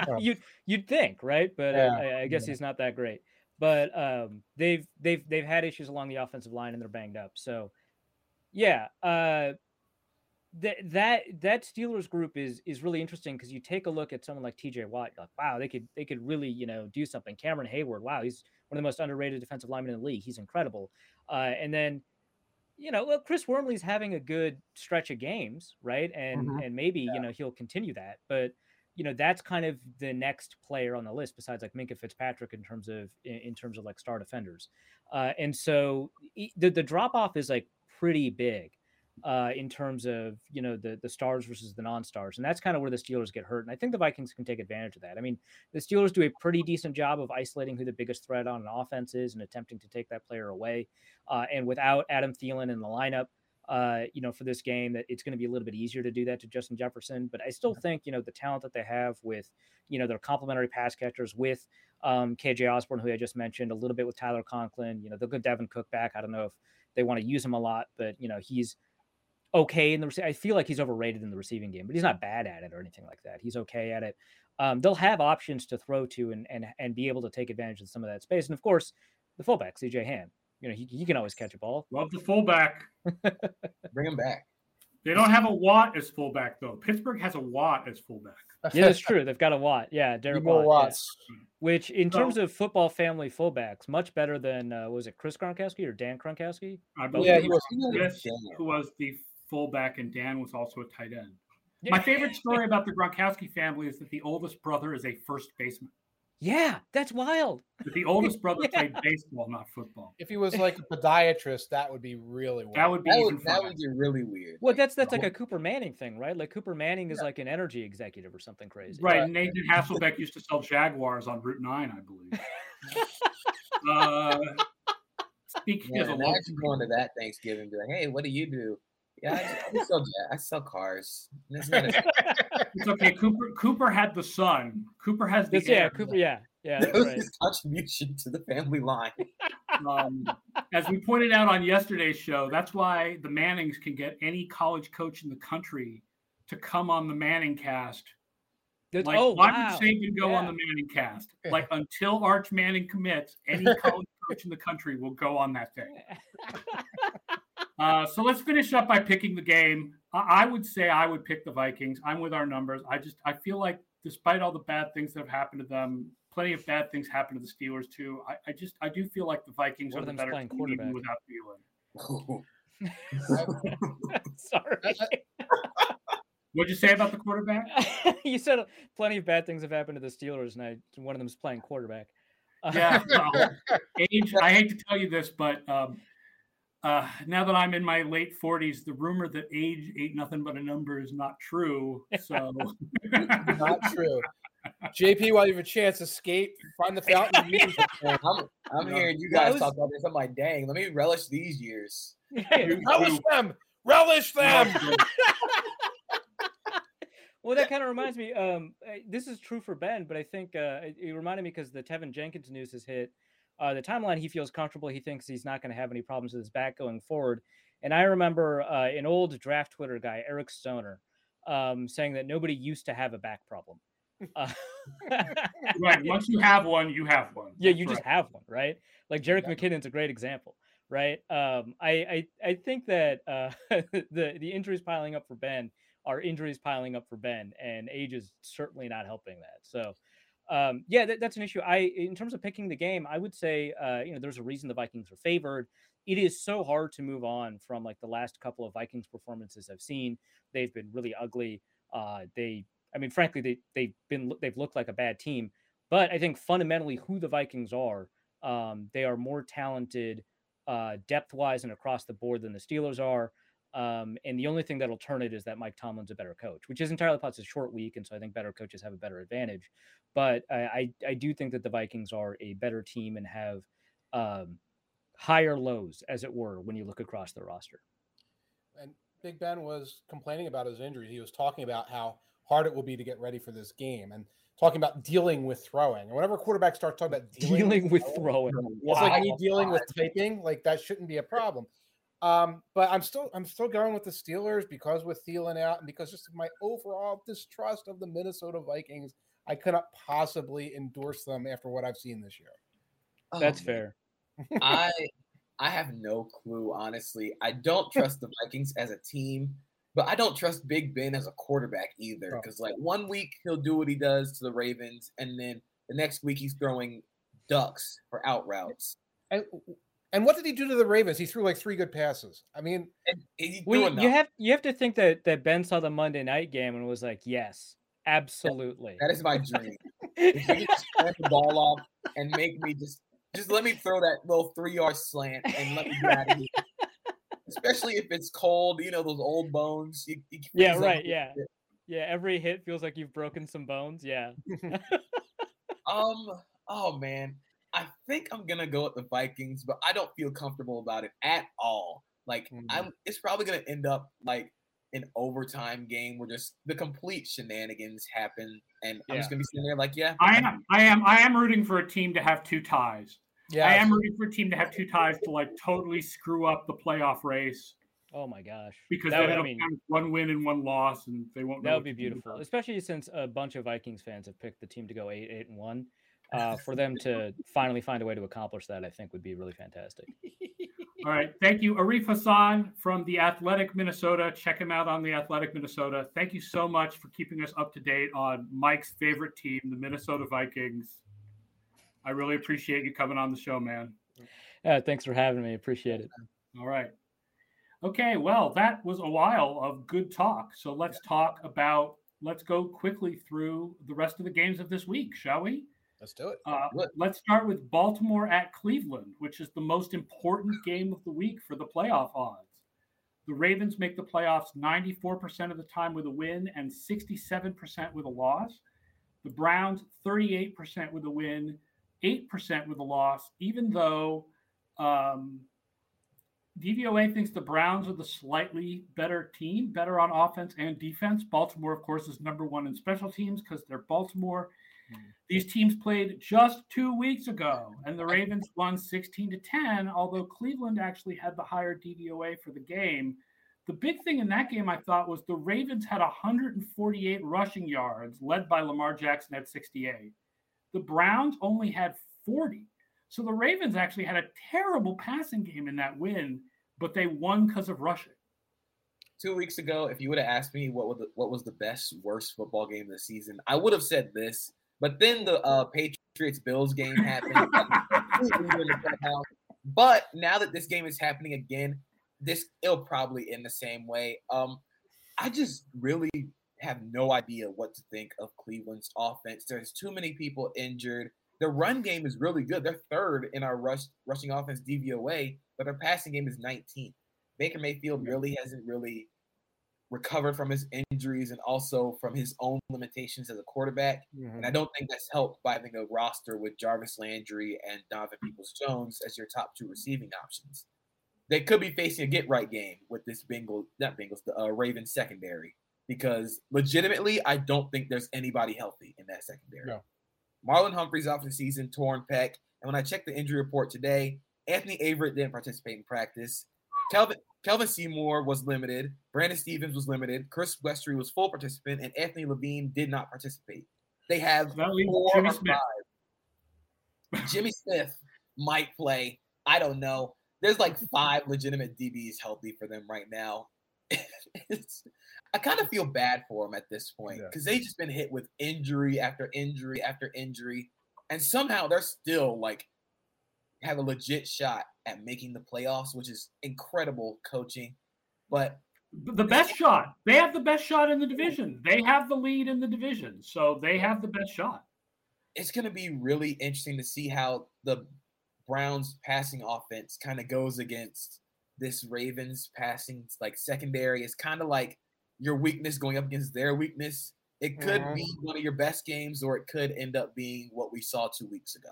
Speaker 4: oh. you'd you'd think, right? But yeah. I, I, guess yeah. he's not that great but um, they've they've they've had issues along the offensive line and they're banged up. So yeah, uh, that that that Steelers group is is really interesting because you take a look at someone like T.J. Watt, like wow, they could they could really you know do something. Cameron Heyward, wow, he's one of the most underrated defensive linemen in the league. He's incredible. Uh, and then you know, well, Chris Wormley's having a good stretch of games, right? And
Speaker 2: Mhm.
Speaker 4: and maybe
Speaker 3: Yeah.
Speaker 4: you know he'll continue that, but you know that's kind of the next player on the list besides like Minkah Fitzpatrick in terms of in, in terms of like star defenders, uh, and so the the drop off is like pretty big uh, in terms of you know the the stars versus the non-stars, and that's kind of where the Steelers get hurt. And I think the Vikings can take advantage of that. I mean, the Steelers do a pretty decent job of isolating who the biggest threat on an offense is and attempting to take that player away. Uh, and without Adam Thielen in the lineup, uh, you know, for this game, that it's going to be a little bit easier to do that to Justin Jefferson. But I still think you know the talent that they have with you know their complementary pass catchers with um, KJ Osborne, who I just mentioned, a little bit with Tyler Conklin. You know, they'll get Dalvin Cook back. I don't know if they want to use him a lot, but you know he's okay in the. I feel like he's overrated in the receiving game, but he's not bad at it or anything like that. He's okay at it. Um, they'll have options to throw to and and and be able to take advantage of some of that space. And of course, the fullback CJ Ham. You know, he, he can always catch a ball.
Speaker 1: Love the fullback.
Speaker 3: Bring him back.
Speaker 1: They don't have a Watt as fullback though. Pittsburgh has a Watt as fullback.
Speaker 4: Yeah, that's true. They've got a Watt. Yeah, Derek
Speaker 2: Igor
Speaker 4: Watt. yeah.
Speaker 2: Watts.
Speaker 4: Which, in
Speaker 1: So-
Speaker 4: terms of football family fullbacks, much better than uh, was it Chris Gronkowski or Dan Gronkowski?
Speaker 1: I
Speaker 4: Yeah,
Speaker 2: he was-
Speaker 1: Chris,
Speaker 3: Damn.
Speaker 1: who was the fullback, and Dan was also a tight end.
Speaker 4: Yeah.
Speaker 1: My favorite story about the Gronkowski family is that the oldest brother is a first baseman.
Speaker 4: Yeah, that's wild.
Speaker 1: That the oldest brother
Speaker 4: Yeah.
Speaker 1: played baseball, not football.
Speaker 2: If he was like a podiatrist, that would be really weird.
Speaker 1: That would be
Speaker 3: That
Speaker 1: even
Speaker 3: would, that would be really weird.
Speaker 4: Well, that's that's like a Cooper Manning thing, right? Like Cooper Manning is like an energy executive or something crazy.
Speaker 1: Right. Nathan Hasselbeck used to sell Jaguars on Route 9, I believe. uh, speaking
Speaker 3: Yeah,
Speaker 1: as a local,
Speaker 3: imagine going to that Thanksgiving, and be like, "Hey, what do you do?" Yeah, I, I just sell I sell cars. It's not a-
Speaker 1: it's okay. Cooper Cooper had the son. Cooper has the
Speaker 4: That's, yeah. Cooper. Yeah, yeah,
Speaker 3: that was
Speaker 4: right.
Speaker 3: his contribution to the family line.
Speaker 1: Um, as we pointed out on yesterday's show, that's why the Mannings can get any college coach in the country to come on the Manning cast.
Speaker 4: That's-
Speaker 1: Like,
Speaker 4: oh
Speaker 1: why
Speaker 4: wow.
Speaker 1: would Saban go on the Manning cast? Like, until Arch Manning commits, any college coach in the country will go on that thing. Uh, so let's finish up by picking the game. I, I would say I would pick the Vikings. I'm with our numbers. I just I feel like despite all the bad things that have happened to them, plenty of bad things happened to the Steelers too. I, I just I do feel like the Vikings
Speaker 4: One
Speaker 1: are the better
Speaker 4: playing
Speaker 1: team even without Thielen.
Speaker 4: Sorry.
Speaker 1: What'd you say about the quarterback?
Speaker 4: you said plenty of bad things have happened to the Steelers, and I, one of them is playing quarterback.
Speaker 1: Yeah, well, age. I hate to tell you this, but um, uh, now that I'm in my late 40s, the rumor that age ain't nothing but a number is not true. So
Speaker 2: Not true. JP, while you have a chance, escape, find the fountain. of.
Speaker 3: I'm, I'm
Speaker 1: No.
Speaker 3: hearing you guys
Speaker 4: was-
Speaker 3: talk about this. I'm like, dang, let me relish these years.
Speaker 2: Relish them. Relish them.
Speaker 4: well, that kind of reminds me. Um, this is true for Ben, but I think uh, it, it reminded me because the Teven Jenkins news has hit. Uh, the timeline, he feels comfortable. He thinks he's not going to have any problems with his back going forward. And I remember uh, an old draft Twitter guy, Eric Stoner, um, saying that nobody used to have a back problem. Uh,
Speaker 1: right. Once you have one, you have one.
Speaker 4: Yeah,
Speaker 1: That's
Speaker 4: you just have one, right? Like Jerick McKinnon's a great example, right? Um, I, I I think that uh, the the injuries piling up for Ben are injuries piling up for Ben, and age is certainly not helping that. So, um, yeah, that, that's an issue. I in terms of picking the game, I would say uh, you know there's a reason the Vikings are favored. It is so hard to move on from like the last couple of Vikings performances I've seen. They've been really ugly. Uh, they, I mean, frankly, they they've been they've looked like a bad team. But I think fundamentally, who the Vikings are, um, they are more talented uh, depth wise and across the board than the Steelers are. Um, and the only thing that'll turn it is that Mike Tomlin's a better coach, which is entirely possible. It's a short week, and so I think better coaches have a better advantage. But I, I, I do think that the Vikings are a better team and have um, higher lows, as it were, when you look across the roster.
Speaker 2: And Big Ben was complaining about his injuries. He was talking about how hard it will be to get ready for this game and talking about dealing with throwing. And whenever quarterbacks start talking about dealing,
Speaker 4: Dealing with
Speaker 2: throwing,
Speaker 4: throwing.
Speaker 2: it's like
Speaker 3: Wow.
Speaker 2: me dealing with typing. Like that shouldn't be a problem. Um, but I'm still I'm still going with the Steelers because with Thielen out and because just of my overall distrust of the Minnesota Vikings, I cannot possibly endorse them after what I've seen this year.
Speaker 4: That's
Speaker 3: Oh,
Speaker 4: fair.
Speaker 3: I I have no clue, honestly. I don't trust the Vikings as a team, but I don't trust Big Ben as a quarterback either.
Speaker 2: Oh.
Speaker 3: Because like one week he'll do what he does to the Ravens, and then the next week he's throwing ducks for out routes.
Speaker 2: And And what did he do to the Ravens? He threw like three good passes. I mean,
Speaker 4: well, you have you have to think that that Ben saw the Monday night game and was like, "Yes, absolutely."
Speaker 3: that is my dream. if you just the ball off and make me just just let me throw that little three yard slant and let me get out of here. Especially if it's cold, you know those old bones. You, you
Speaker 4: yeah, right. Yeah, yeah. Every hit feels like you've broken some bones. Yeah.
Speaker 3: um. Oh man, I think I'm gonna go with the Vikings, but I don't feel comfortable about it at all. Like mm-hmm. I'm, it's probably gonna end up like an overtime game where just the complete shenanigans happen, and yeah. I'm just gonna be sitting there like, yeah.
Speaker 1: I am, I am, I am rooting for a team to have two ties. Yeah, I am rooting for a team to have two ties to like totally screw up the playoff race.
Speaker 4: Oh my gosh!
Speaker 1: Because that would, I mean, one win and one loss, and they won't.
Speaker 4: That would be beautiful, especially since a bunch of Vikings fans have picked the team to go eight, eight, and one uh, for them to finally find a way to accomplish that, I think would be really fantastic.
Speaker 1: All right. Thank you, Arif Hassan from the Athletic Minnesota. Check him out on the Athletic Minnesota. Thank you so much for keeping us up to date on Mike's favorite team, the Minnesota Vikings. I really appreciate you coming on the show, man.
Speaker 4: Yeah, thanks for having me. Appreciate it.
Speaker 1: All right. Okay, well, that was a while of good talk. So let's talk about, let's go quickly through the rest of the games of this week, shall we?
Speaker 2: Let's do it.
Speaker 1: Uh, let's start with Baltimore at Cleveland, which is the most important game of the week for the playoff odds. The Ravens make the playoffs 94% of the time with a win and 67% with a loss. The Browns 38% with a win, 8% with a loss, even though um, DVOA thinks the Browns are the slightly better team, better on offense and defense. Baltimore, of course, is number one in special teams because they're Baltimore these teams played just two weeks ago, and the Ravens won 16 to 10, although Cleveland actually had the higher DVOA for the game. The big thing in that game, I thought, was the Ravens had 148 rushing yards, led by Lamar Jackson at 68. The Browns only had 40. So the Ravens actually had a terrible passing game in that win, but they won because of rushing.
Speaker 3: Two weeks ago, if you would have asked me what the, what was the best, worst football game of the season, I would have said this but then the uh, Patriots Bills game happened. but now that this game is happening again, this it'll probably end the same way. Um, I just really have no idea what to think of Cleveland's offense. There's too many people injured. The run game is really good. They're third in our rush rushing offense DVOA, but their passing game is 19th. Baker Mayfield really hasn't really recovered from his injuries and also from his own limitations as a quarterback. Mm-hmm. And I don't think that's helped by having a roster with Jarvis Landry and Donovan Peoples Jones as your top two receiving options. They could be facing a get right game with this Bengal, not Bengals, the uh, Ravens secondary, because legitimately, I don't think there's anybody healthy in that secondary. No. Marlon Humphrey's off the season, torn pec. And when I checked the injury report today, Anthony Averett didn't participate in practice. Kelvin Kevon Seymour was limited. Brandon Stephens was limited. Chris Westry was full participant, and Anthony Levine did not participate. They have four Jimmy or Smith. five. Jimmy Smith might play. I don't know. There's like five legitimate DBs healthy for them right now. I kind of feel bad for them at this point because yeah. they just been hit with injury after injury after injury, and somehow they're still like have a legit shot at making the playoffs, which is incredible coaching. But
Speaker 1: the best shot, they have the best shot in the division. They have the lead in the division, so they have the best shot.
Speaker 3: It's going to be really interesting to see how the Browns passing offense kind of goes against this Ravens passing like secondary. It's kind of like your weakness going up against their weakness. It could mm-hmm. be one of your best games, or it could end up being what we saw two weeks ago.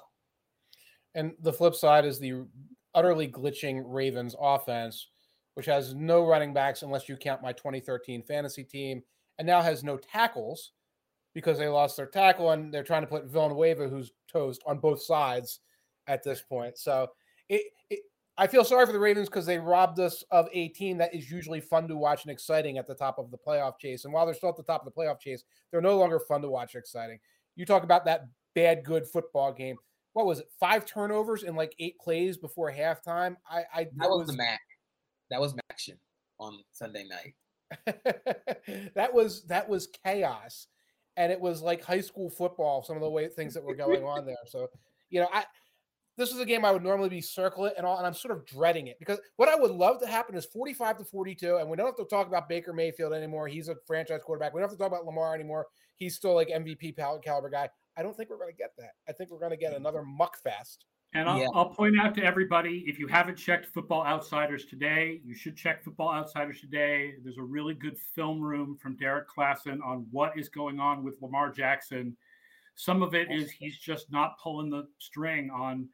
Speaker 2: And the flip side is the utterly glitching Ravens offense, which has no running backs unless you count my 2013 fantasy team, and now has no tackles because they lost their tackle and they're trying to put Villanueva, who's toast, on both sides at this point. So it, it I feel sorry for the Ravens because they robbed us of a team that is usually fun to watch and exciting at the top of the playoff chase. And while they're still at the top of the playoff chase, they're no longer fun to watch exciting. You talk about that bad, good football game what was it? Five turnovers in like eight plays before halftime. I, I
Speaker 3: that was, was the Mac. That was action on Sunday night.
Speaker 2: that was that was chaos, and it was like high school football. Some of the way things that were going on there. So, you know, I this is a game I would normally be circling and all, and I'm sort of dreading it because what I would love to happen is 45 to 42, and we don't have to talk about Baker Mayfield anymore. He's a franchise quarterback. We don't have to talk about Lamar anymore. He's still like MVP caliber guy. I don't think we're going to get that. I think we're going to get another muck fest.
Speaker 1: And I'll, yeah. I'll, point out to everybody if you haven't checked Football Outsiders today, you should check Football Outsiders today. There's a really good film room from Derrik Klassen on what is going on with Lamar Jackson. Some of it is he's just not pulling the string on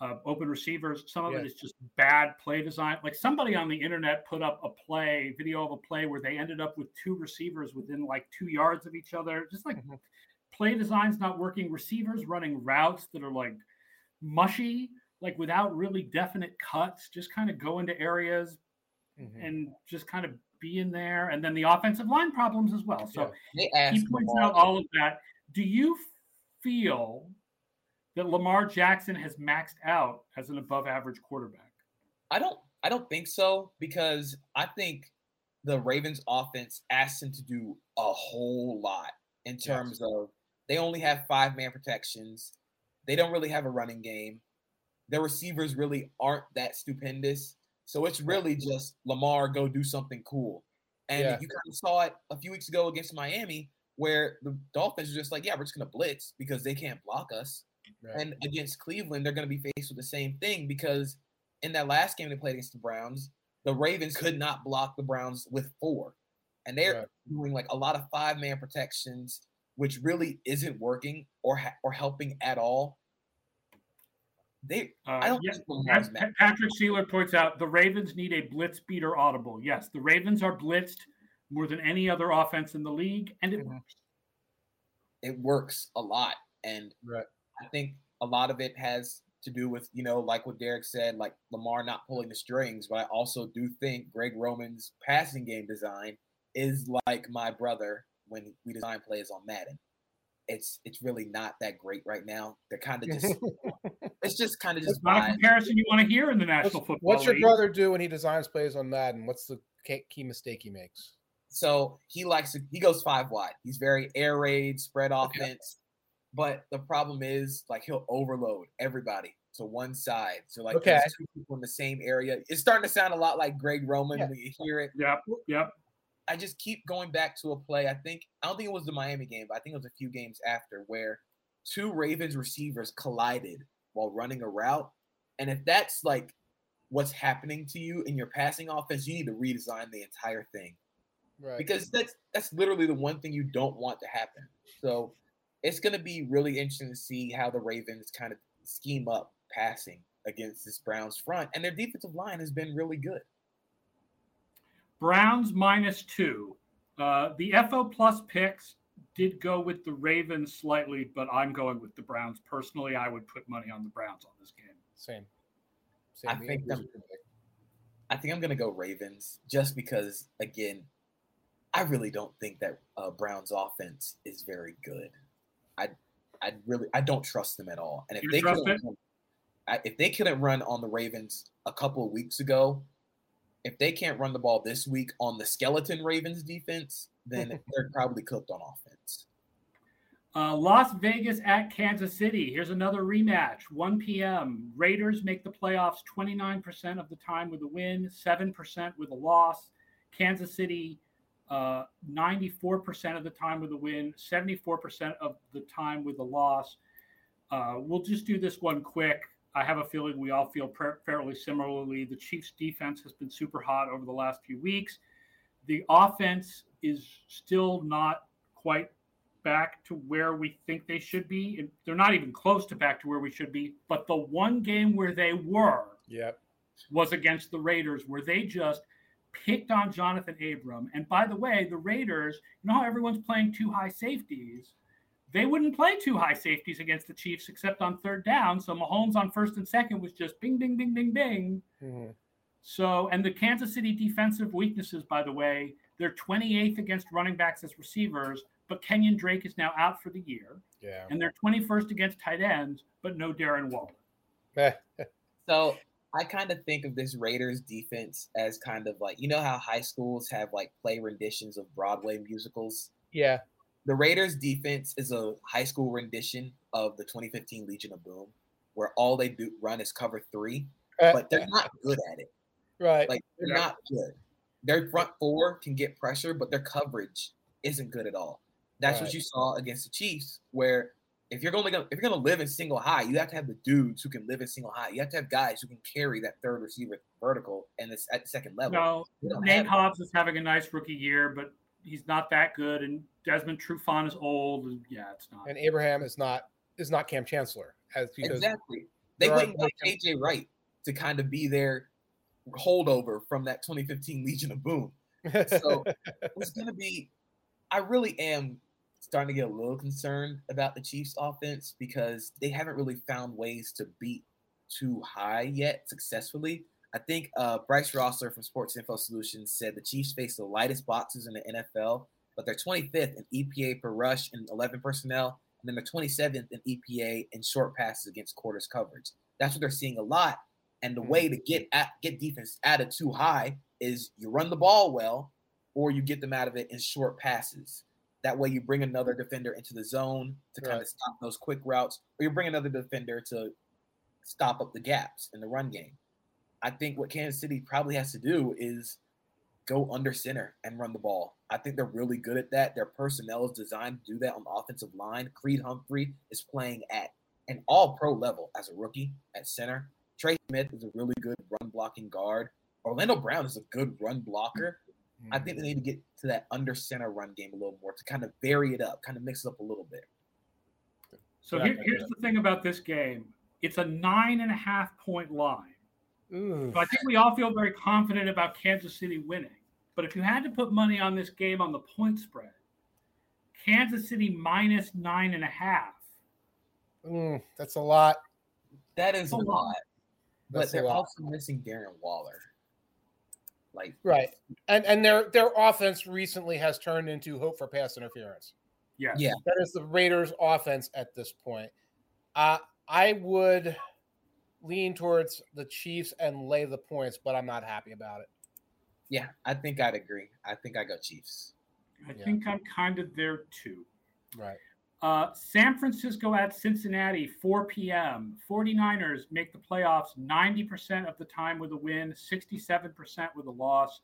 Speaker 1: uh, open receivers. Some of yeah. it is just bad play design. Like somebody on the internet put up a play, video of a play where they ended up with two receivers within like two yards of each other. Just like mm-hmm. Play design's not working. Receivers running routes that are like mushy, like without really definite cuts, just kind of go into areas mm-hmm. and just kind of be in there. And then the offensive line problems as well. So yeah. he points out all of that. Do you feel that Lamar Jackson has maxed out as an above average quarterback?
Speaker 3: I don't I don't think so because I think the Ravens offense asked him to do a whole lot in terms yes. of they only have five man protections. They don't really have a running game. Their receivers really aren't that stupendous. So it's really just Lamar go do something cool. And yeah. you kind of saw it a few weeks ago against Miami where the Dolphins are just like, yeah, we're just going to blitz because they can't block us. Right. And against Cleveland, they're going to be faced with the same thing because in that last game they played against the Browns, the Ravens could not block the Browns with four. And they're right. doing like a lot of five man protections, which really isn't working or ha- or helping at all. They, uh, I don't
Speaker 1: yes, think Patrick Sealer points out the Ravens need a blitz beater audible. Yes, the Ravens are blitzed more than any other offense in the league, and it mm-hmm. works.
Speaker 3: It works a lot, and right. I think a lot of it has to do with, you know, like what Derek said, like Lamar not pulling the strings. But I also do think Greg Roman's passing game design is like my brother when we design plays on Madden. It's it's really not that great right now. They're kind of just it's just kind of just
Speaker 1: not a comparison you want to hear in the National
Speaker 2: what's,
Speaker 1: Football
Speaker 2: What's your
Speaker 1: League.
Speaker 2: brother do when he designs plays on Madden? What's the key mistake he makes?
Speaker 3: So he likes to he goes five wide. He's very air raid, spread offense. But the problem is, like, he'll overload everybody to one side. So, like, okay. two people in the same area. It's starting to sound a lot like Greg Roman yeah. when you hear it.
Speaker 1: Yep. Yep.
Speaker 3: I just keep going back to a play. I think I don't think it was the Miami game, but I think it was a few games after where two Ravens receivers collided while running a route. And if that's like what's happening to you in your passing offense, you need to redesign the entire thing. Right. Because that's that's literally the one thing you don't want to happen. So it's going to be really interesting to see how the Ravens kind of scheme up passing against this Browns front. And their defensive line has been really good.
Speaker 1: Browns minus two. Uh, the FO plus picks did go with the Ravens slightly, but I'm going with the Browns. Personally, I would put money on the Browns on this game.
Speaker 2: Same.
Speaker 3: Same. I think I'm, I think I'm going to go Ravens just because, again, I really don't think that uh, Browns offense is very good. I I really I don't trust them at all. And if you they couldn't run, if they couldn't run on the Ravens a couple of weeks ago, if they can't run the ball this week on the skeleton Ravens defense, then they're probably cooked on offense.
Speaker 1: Uh, Las Vegas at Kansas City. Here's another rematch. 1 p.m. Raiders make the playoffs 29% of the time with a win, 7% with a loss. Kansas City uh, 94% of the time with a win, 74% of the time with a loss. Uh, we'll just do this one quick. I have a feeling we all feel fairly similarly. The Chiefs' defense has been super hot over the last few weeks. The offense is still not quite back to where we think they should be. They're not even close to back to where we should be. But the one game where they were
Speaker 2: yep.
Speaker 1: was against the Raiders, where they just – picked on Johnathan Abram. And by the way, the Raiders, you know how everyone's playing two high safeties? They wouldn't play two high safeties against the Chiefs except on third down. So Mahomes on first and second was just bing, bing, bing, bing, bing. Mm-hmm. So, and the Kansas City defensive weaknesses, by the way, they're 28th against running backs as receivers, but Kenyon Drake is now out for the year.
Speaker 2: Yeah.
Speaker 1: And they're 21st against tight ends, but no Darren Waller.
Speaker 3: so I kind of think of this Raiders defense as kind of like you know how high schools have like play renditions of Broadway musicals.
Speaker 2: Yeah.
Speaker 3: The Raiders defense is a high school rendition of the 2015 Legion of Boom, where all they do run is cover three,
Speaker 2: Uh,
Speaker 3: but they're not good at it.
Speaker 2: right.
Speaker 3: Like they're
Speaker 1: Yeah.
Speaker 3: not good. Their front four can get pressure, but their coverage isn't good at all. That's
Speaker 2: Right.
Speaker 3: what you saw against the Chiefs, where if you're going to if you're going to live in single high, you have to have the dudes who can live in single high. You have to have guys who can carry that third receiver vertical and it's at the second level.
Speaker 1: No, Nate. Hobbs is having a nice rookie year, but he's not that good. And Desmond Trufant is old. And yeah, it's not.
Speaker 2: and Abraham is not is not Kam Chancellor as because
Speaker 3: Exactly. They
Speaker 2: there are-
Speaker 3: went and got KJ Wright to kind of be their holdover from that 2015 Legion of Boom. So it's going to be. I really am starting to get a little concerned about the Chiefs' offense because they haven't really found ways to beat too high yet successfully. I think uh, Bryce Rossler from Sports Info Solutions said the Chiefs face the lightest boxes in the NFL, but they're 25th in EPA per rush and 11 personnel, and then they're 27th in EPA in short passes against quarters coverage. That's what they're seeing a lot. And the way to get at get defense added too high is you run the ball well, or you get them out of it in short passes. That way, you bring another defender into the zone to kind
Speaker 2: Right.
Speaker 3: of stop those quick routes, or you bring another defender to stop up the gaps in the run game. I think what Kansas City probably has to do is go under center and run the ball. I think they're really good at that. Their personnel is designed to do that on the offensive line. Creed Humphrey is playing at an all pro level as a rookie at center. Trey Smith is a really good run blocking guard. Orlando Brown is a good run blocker. I think they mm. need to get to that under center run game a little more to kind of vary it up, kind of mix it up a little bit.
Speaker 1: So here, here's the thing about this game it's a nine and a half point line.
Speaker 2: Ooh.
Speaker 1: So I think we all feel very confident about Kansas City winning. But if you had to put money on this game on the point spread, Kansas City minus nine and a half.
Speaker 2: Mm, that's a lot.
Speaker 3: That is a
Speaker 1: Hold
Speaker 3: lot, but
Speaker 2: That's a
Speaker 3: they're
Speaker 2: lot.
Speaker 3: also missing Darren Waller. Like,
Speaker 2: Right. And and their their offense recently has turned into hope for pass interference.
Speaker 1: Yes.
Speaker 3: Yeah.
Speaker 2: That is the Raiders offense at this point. Uh, I would lean towards the Chiefs and lay the points, but I'm not happy about it.
Speaker 3: yeah, I think I'd agree. I think I go Chiefs.
Speaker 1: I
Speaker 2: Yeah.
Speaker 1: think I'm kind of there too.
Speaker 2: Right.
Speaker 1: Uh, San Francisco at Cincinnati, 4 p.m. 49ers make the playoffs 90% of the time with a win, 67% with a loss.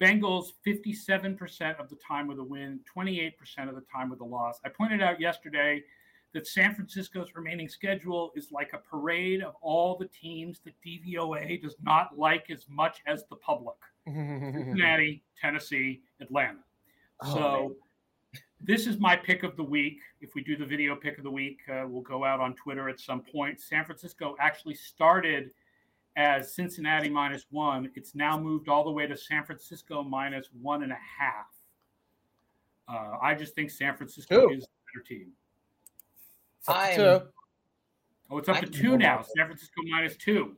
Speaker 1: Bengals, 57% of the time with a win, 28% of the time with a loss. I pointed out yesterday that San Francisco's remaining schedule is like a parade of all the teams that DVOA does not like as much as the public Cincinnati, Tennessee, Atlanta.
Speaker 3: Oh,
Speaker 1: So this is my pick of the week. If we do the video pick of the week, uh, we'll go out on Twitter at some point. San Francisco actually started as Cincinnati minus one. It's now moved all the way to San Francisco minus one and a half. Uh, I just think San Francisco
Speaker 2: Two.
Speaker 1: is the better team.
Speaker 2: Up to
Speaker 3: I
Speaker 2: two.
Speaker 1: Oh, it's up
Speaker 3: I
Speaker 1: to two
Speaker 3: go
Speaker 1: now.
Speaker 3: along
Speaker 1: San Francisco minus two.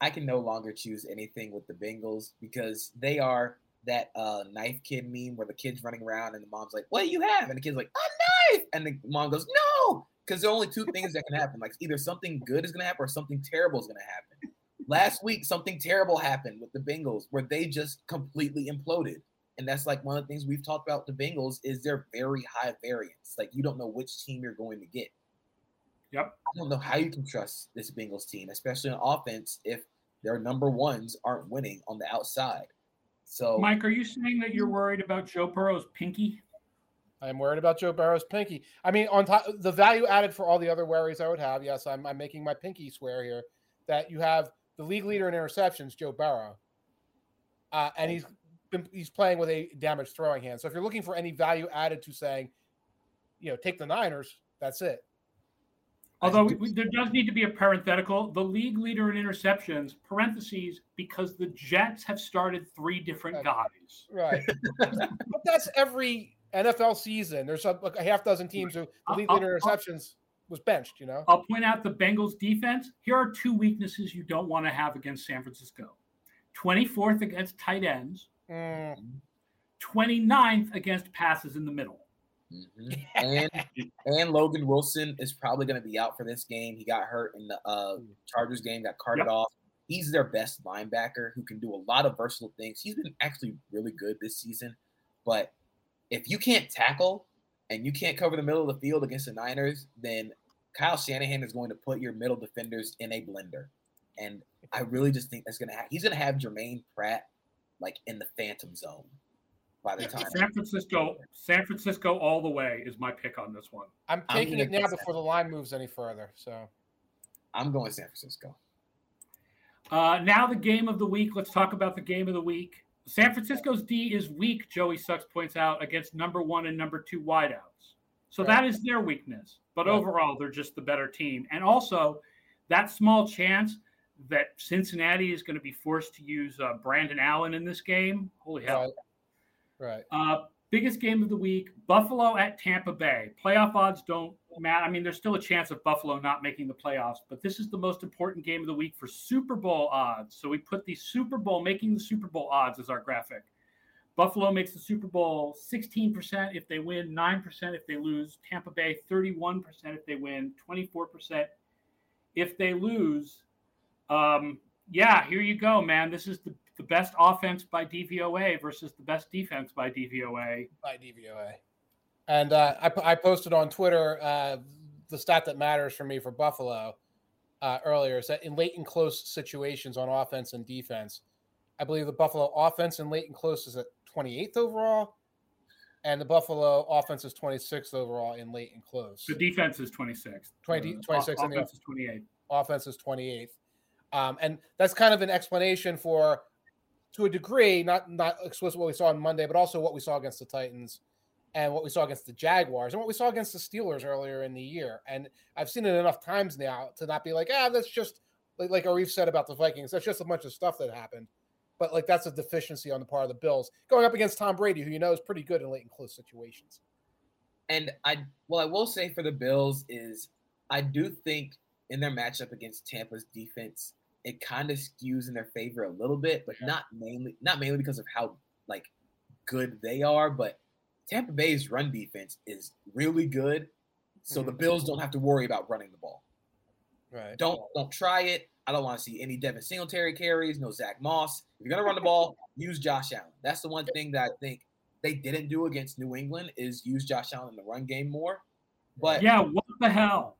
Speaker 3: I can no longer choose anything with the Bengals because they are that uh, knife kid meme where the kid's running around and the mom's like, "What do you have?" and the kid's like, "A knife," and the mom goes, "No," because there are only two things that can happen. Like either something good is going to happen or something terrible is going to happen. Last week, something terrible happened with the Bengals where they just completely imploded. And that's like one of the things we've talked about with the Bengals is they're very high variance. Like you don't know which team you're going to get.
Speaker 1: Yep.
Speaker 3: I don't know how you can trust this Bengals team, especially on offense, if their number ones aren't winning on the outside. So
Speaker 1: Mike, are you saying that you're worried about Joe Burrow's pinky?
Speaker 2: I'm worried about Joe Burrow's pinky. I mean, on top the value added for all the other worries I would have. Yes, I'm, I'm making my pinky swear here that you have the league leader in interceptions, Joe Burrow, uh, and he's been, he's playing with a damaged throwing hand. So if you're looking for any value added to saying, you know, take the Niners, that's it.
Speaker 1: Although we, we- there does need to be a parenthetical, the league leader in interceptions, parentheses, because the Jets have started three different guys.
Speaker 2: Right. but that's every NFL season. There's a, like a half dozen teams who the league leader in interceptions was benched. You know.
Speaker 1: I'll point out the Bengals defense. Here are two weaknesses you don't want to have against San Francisco 24th against tight ends,
Speaker 2: Mm,
Speaker 1: 29th against passes in the middle.
Speaker 3: Mhm. and and Logan Wilson is probably going to be out for this game. He got hurt in the uh, Chargers game, got carted
Speaker 1: Yep.
Speaker 3: off. He's their best linebacker who can do a lot of versatile things. He's been actually really good this season, but if you can't tackle and you can't cover the middle of the field against the Niners, then Kyle Shanahan is going to put your middle defenders in a blender, and I really just think that's gonna ha- he's gonna have Germaine Pratt like in the phantom zone by the time.
Speaker 1: San Francisco, San Francisco, all the way is my pick on this one.
Speaker 2: I'm
Speaker 3: I'm
Speaker 2: taking it now before the line moves any further. So
Speaker 3: I'm going San Francisco.
Speaker 1: Uh, now the game of the week. Let's talk about the game of the week. San Francisco's D is weak. Joey Sucks points out against number one and number two wideouts. So
Speaker 2: Right.
Speaker 1: that is their weakness. But
Speaker 2: Right.
Speaker 1: overall, they're just the better team. And also, that small chance that Cincinnati is going to be forced to use uh, Brandon Allen in this game. Holy hell!
Speaker 2: right, right.
Speaker 1: Uh, biggest game of the week: Buffalo at Tampa Bay. Playoff odds don't matter. I mean, there's still a chance of Buffalo not making the playoffs, but this is the most important game of the week for Super Bowl odds. So we put the Super Bowl making the Super Bowl odds as our graphic. Buffalo makes the Super Bowl 16% if they win, 9% if they lose. Tampa Bay 31% if they win, 24% if they lose. Um, yeah, here you go, man. This is the, the best offense by DVOA versus the best defense by DVOA.
Speaker 2: by DVOA. And uh, I, I posted on Twitter uh, the stat that matters for me for Buffalo uh, earlier is that in late and close situations on offense and defense, I believe the Buffalo offense in late and close is at 28th overall, and the Buffalo offense is 26th overall in late and close.
Speaker 1: The defense is 26th.
Speaker 2: 20
Speaker 1: Uh,
Speaker 2: 26 and the
Speaker 1: is 28th.
Speaker 2: offense is 28th. Um, and that's kind of an explanation for, to a degree, not not explicit what we saw on Monday, but also what we saw against the Titans and what we saw against the Jaguars and what we saw against the Steelers earlier in the year. And I've seen it enough times now to not be like, ah, that's just like, like Arif said about the Vikings. That's just a bunch of stuff that happened. But like that's a deficiency on the part of the Bills going up against Tom Brady, who you know is pretty good in late and close situations.
Speaker 3: And I, well, I will say for the Bills is I do think in their matchup against Tampa's defense, it kind of skews in their favor a little bit, but
Speaker 2: Yeah.
Speaker 3: not mainly, not mainly because of how like good they are, but Tampa Bay's run defense is really good, so the
Speaker 2: Mhm.
Speaker 3: Bills don't have to worry about running the ball.
Speaker 2: Right.
Speaker 3: Don't don't try it. I don't want to see any Devin Singletary carries, no Zach Moss. If you're gonna run the ball, use Josh Allen. That's the one thing that I think they didn't do against New England is use Josh Allen in the run game more. But
Speaker 1: Yeah, what the hell?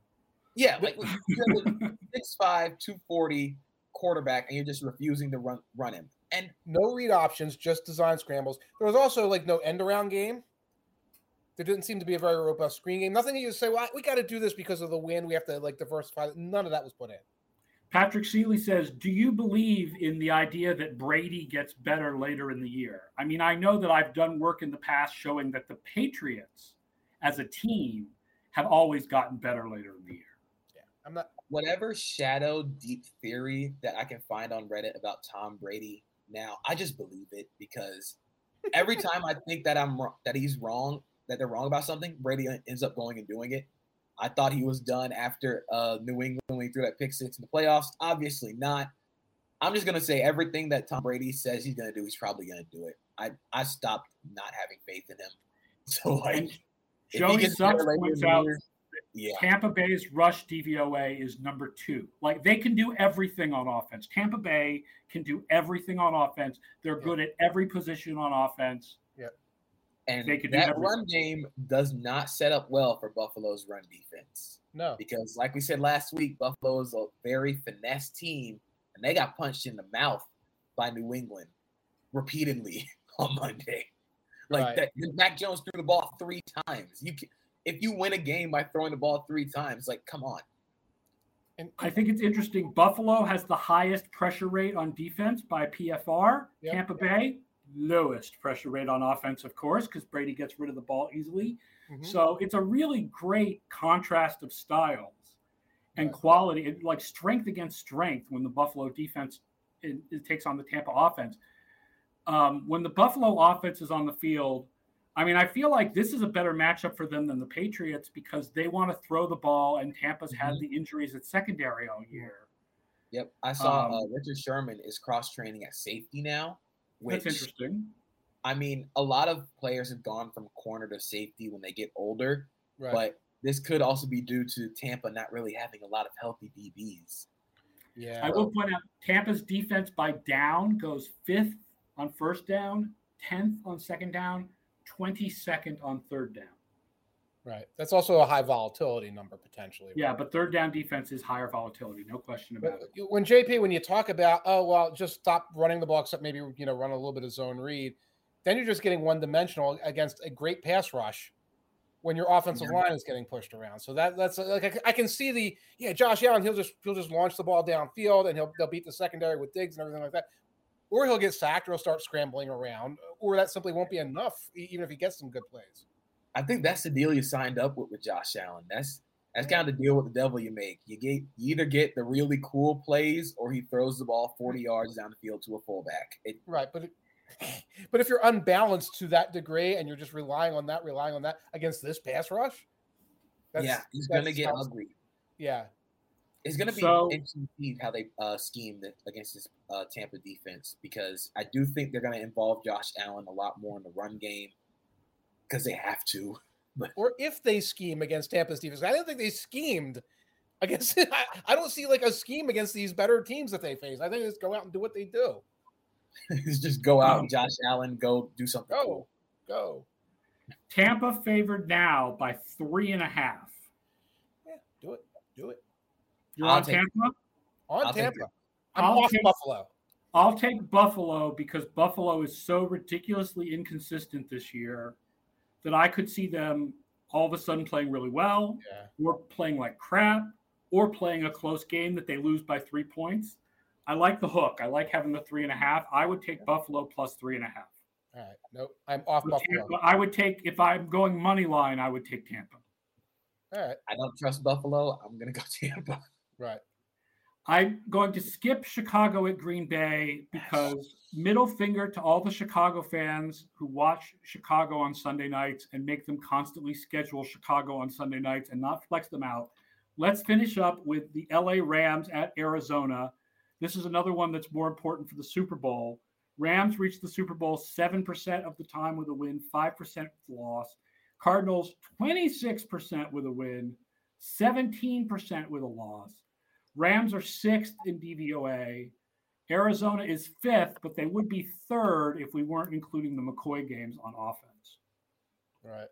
Speaker 3: yeah, like you have 6'5", 240 quarterback, and you're just refusing to run run him. And
Speaker 2: no read options, just design scrambles. There was also like no end around game. There didn't seem to be a very robust screen game. Nothing you say, well, we got to do this because of the win. We have to like diversify. None of that was put in.
Speaker 1: Patrick Seeley says, "Do you believe in the idea that Brady gets better later in the year?" I mean, I know that I've done work in the past showing that the Patriots, as a team, have always gotten better later in the year.
Speaker 2: Yeah, I'm not.
Speaker 3: Whatever shadow deep theory that I can find on Reddit about Tom Brady now, I just believe it because every time I think that I'm wrong, that he's wrong, that they're wrong about something, Brady ends up going and doing it. I thought he was done after uh, New England when he threw that pick six in the playoffs. Obviously not. I'm just gonna say everything that Tom Brady says he's gonna do, he's probably gonna do it. I I stopped not having faith in him. So like,
Speaker 1: And
Speaker 3: if he
Speaker 1: Joey Sucks
Speaker 3: better later in
Speaker 1: points out
Speaker 3: year, yeah,
Speaker 1: Tampa Bay's rush DVOA is number two. Like they can do everything on offense. Tampa Bay can do everything on offense. They're
Speaker 2: Yeah.
Speaker 1: good at every position on offense. Yeah.
Speaker 3: And
Speaker 1: They could do
Speaker 3: that
Speaker 1: everything.
Speaker 3: run game does not set up well for Buffalo's run defense.
Speaker 2: No.
Speaker 3: Because, like we said last week, Buffalo is a very finesse team, and they got punched in the mouth by New England repeatedly on Monday. Like
Speaker 2: Right.
Speaker 3: that, Mac Jones threw the ball three times. You, can, if you win a game by throwing the ball three times, like come on.
Speaker 2: And
Speaker 1: I think it's interesting. Buffalo has the highest pressure rate on defense by PFR.
Speaker 2: Yep.
Speaker 1: Tampa Bay, lowest pressure rate on offense, of course, because Brady gets rid of the ball easily.
Speaker 2: Mhm.
Speaker 1: So it's a really great contrast of styles and
Speaker 2: Right.
Speaker 1: quality, and like strength against strength when the Buffalo defense it, it takes on the Tampa offense. Um, when the Buffalo offense is on the field, I mean, I feel like this is a better matchup for them than the Patriots because they want to throw the ball, and Tampa's had the injuries at secondary all year.
Speaker 3: Yep, I saw
Speaker 1: Um,
Speaker 3: uh, Richard Sherman is cross training at safety now, which
Speaker 1: That's interesting.
Speaker 3: I mean, a lot of players have gone from corner to safety when they get older.
Speaker 2: Right.
Speaker 3: But this could also be due to Tampa not really having a lot of healthy DBs.
Speaker 2: yeah.
Speaker 1: I will point out Tampa's defense by down goes fifth on first down, 10th on second down, 22nd on third down.
Speaker 2: Right. That's also a high volatility number potentially.
Speaker 1: Yeah,
Speaker 2: right?
Speaker 1: but third down defense is higher volatility, no question about it.
Speaker 2: when JP, when you talk about, oh well, just stop running the ball, except maybe you know run a little bit of zone read, then you're just getting one dimensional against a great pass rush when your offensive line is getting pushed around. So that that's like I, I can see the yeah Josh Allen he'll just he'll just launch the ball downfield and he'll they'll beat the secondary with digs and everything like that, or he'll get sacked or he'll start scrambling around, or that simply won't be enough even if he gets some good plays.
Speaker 3: I think that's the deal you signed up with with Josh Allen. That's that's kind of the deal with the devil you make. You get you either get the really cool plays or he throws the ball 40 yards down the field to a fullback. It,
Speaker 2: right, but it, but if you're unbalanced to that degree and you're just relying on that, relying on that against this pass rush,
Speaker 3: yeah, he's gonna get ugly.
Speaker 2: Yeah,
Speaker 3: it's gonna be
Speaker 1: So-
Speaker 3: interesting to see how they uh, scheme the, against this uh, Tampa defense because I do think they're gonna involve Josh Allen a lot more in the run game because they have to.
Speaker 2: or if they scheme against Tampa's defense, I don't think they schemed against. I, I don't see like a scheme against these better teams that they face. I think they just go out and do what they do.
Speaker 3: Just go out, and Josh Allen, go do something
Speaker 2: Go,
Speaker 3: cool.
Speaker 2: go.
Speaker 1: Tampa favored now by three and a half.
Speaker 2: Yeah, do it, do it
Speaker 1: You're
Speaker 3: I'll
Speaker 1: on
Speaker 3: take-
Speaker 1: Tampa?
Speaker 2: on
Speaker 3: I'll
Speaker 2: Tampa.
Speaker 3: it.
Speaker 2: I'm
Speaker 1: I'll
Speaker 2: off
Speaker 1: take-
Speaker 2: Buffalo.
Speaker 1: I'll take Buffalo because Buffalo is so ridiculously inconsistent this year that I could see them all of a sudden playing really well,
Speaker 2: Yeah,
Speaker 1: or playing like crap, or playing a close game that they lose by three points. I like the hook. I like having the three and a half. I would take Buffalo plus three and a half.
Speaker 2: all right. Nope, I'm off
Speaker 1: But
Speaker 2: Buffalo.
Speaker 1: Tampa, I would take if I'm going money line. I would take Tampa.
Speaker 2: All right,
Speaker 3: I don't trust Buffalo. I'm gonna go Tampa.
Speaker 2: Right.
Speaker 1: I'm going to skip Chicago at Green Bay because middle finger to all the Chicago fans who watch Chicago on Sunday nights and make them constantly schedule Chicago on Sunday nights and not flex them out. Let's finish up with the LA Rams at Arizona. This is another one that's more important for the Super Bowl. Rams reached the Super Bowl 7% of the time with a win, 5% loss. Cardinals 26% with a win, 17% with a loss. Rams are sixth in DVOA. Arizona is fifth, but they would be third if we weren't including the McCoy games on offense.
Speaker 2: Right.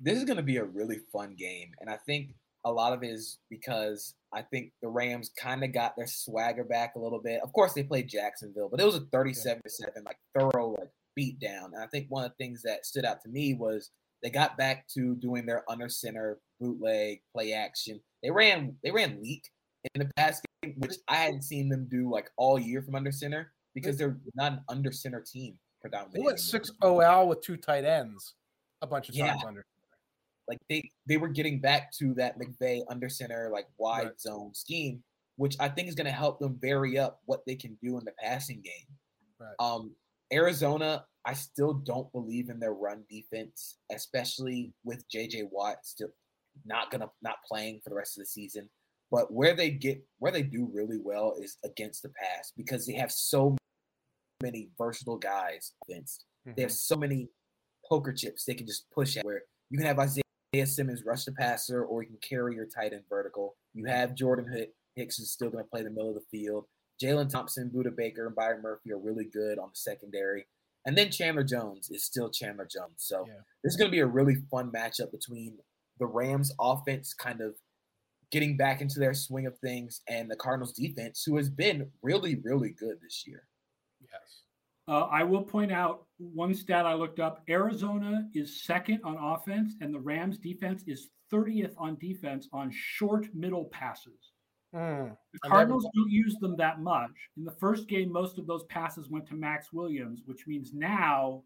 Speaker 3: this is going to be a really fun game. And I think a lot of it is because I think the Rams kind of got their swagger back a little bit. Of course, they played Jacksonville, but it was a 37 to 7, like thorough like beat down. And I think one of the things that stood out to me was they got back to doing their under center bootleg play action. They ran they ran leak in the past game, which I hadn't seen them do like all year from under center because they're not an under center team predominantly.
Speaker 2: They
Speaker 3: went
Speaker 2: six OL with two tight ends a bunch of
Speaker 3: Yeah.
Speaker 2: under.
Speaker 3: like they they were getting back to that McVay under center like wide
Speaker 2: Right.
Speaker 3: zone scheme, which I think is going to help them vary up what they can do in the passing game.
Speaker 2: Right.
Speaker 3: Um, Arizona, I still don't believe in their run defense, especially with JJ Watt still not gonna not playing for the rest of the season. But where they get where they do really well is against the pass because they have so many versatile guys against
Speaker 2: Mm-hmm.
Speaker 3: they have so many poker chips they can just push at where you can have Isaiah Simmons rush the passer or you can carry your tight end vertical. You have Jordan Hicks is still going to play the middle of the field. Jalen Thompson, Budda Baker, and Byron Murphy are really good on the secondary. And then Chandler Jones is still Chandler Jones. So
Speaker 2: Yeah.
Speaker 3: this is going to be a really fun matchup between the Rams offense kind of getting back into their swing of things and the Cardinals defense, who has been really, really good this year.
Speaker 2: Yes.
Speaker 1: Uh, I will point out one stat I looked up Arizona is second on offense, and the Rams defense is 30th on defense on short middle passes.
Speaker 2: Hmm.
Speaker 1: The
Speaker 2: I never-
Speaker 1: Cardinals don't use them that much. In the first game, most of those passes went to Maxx Williams, which means now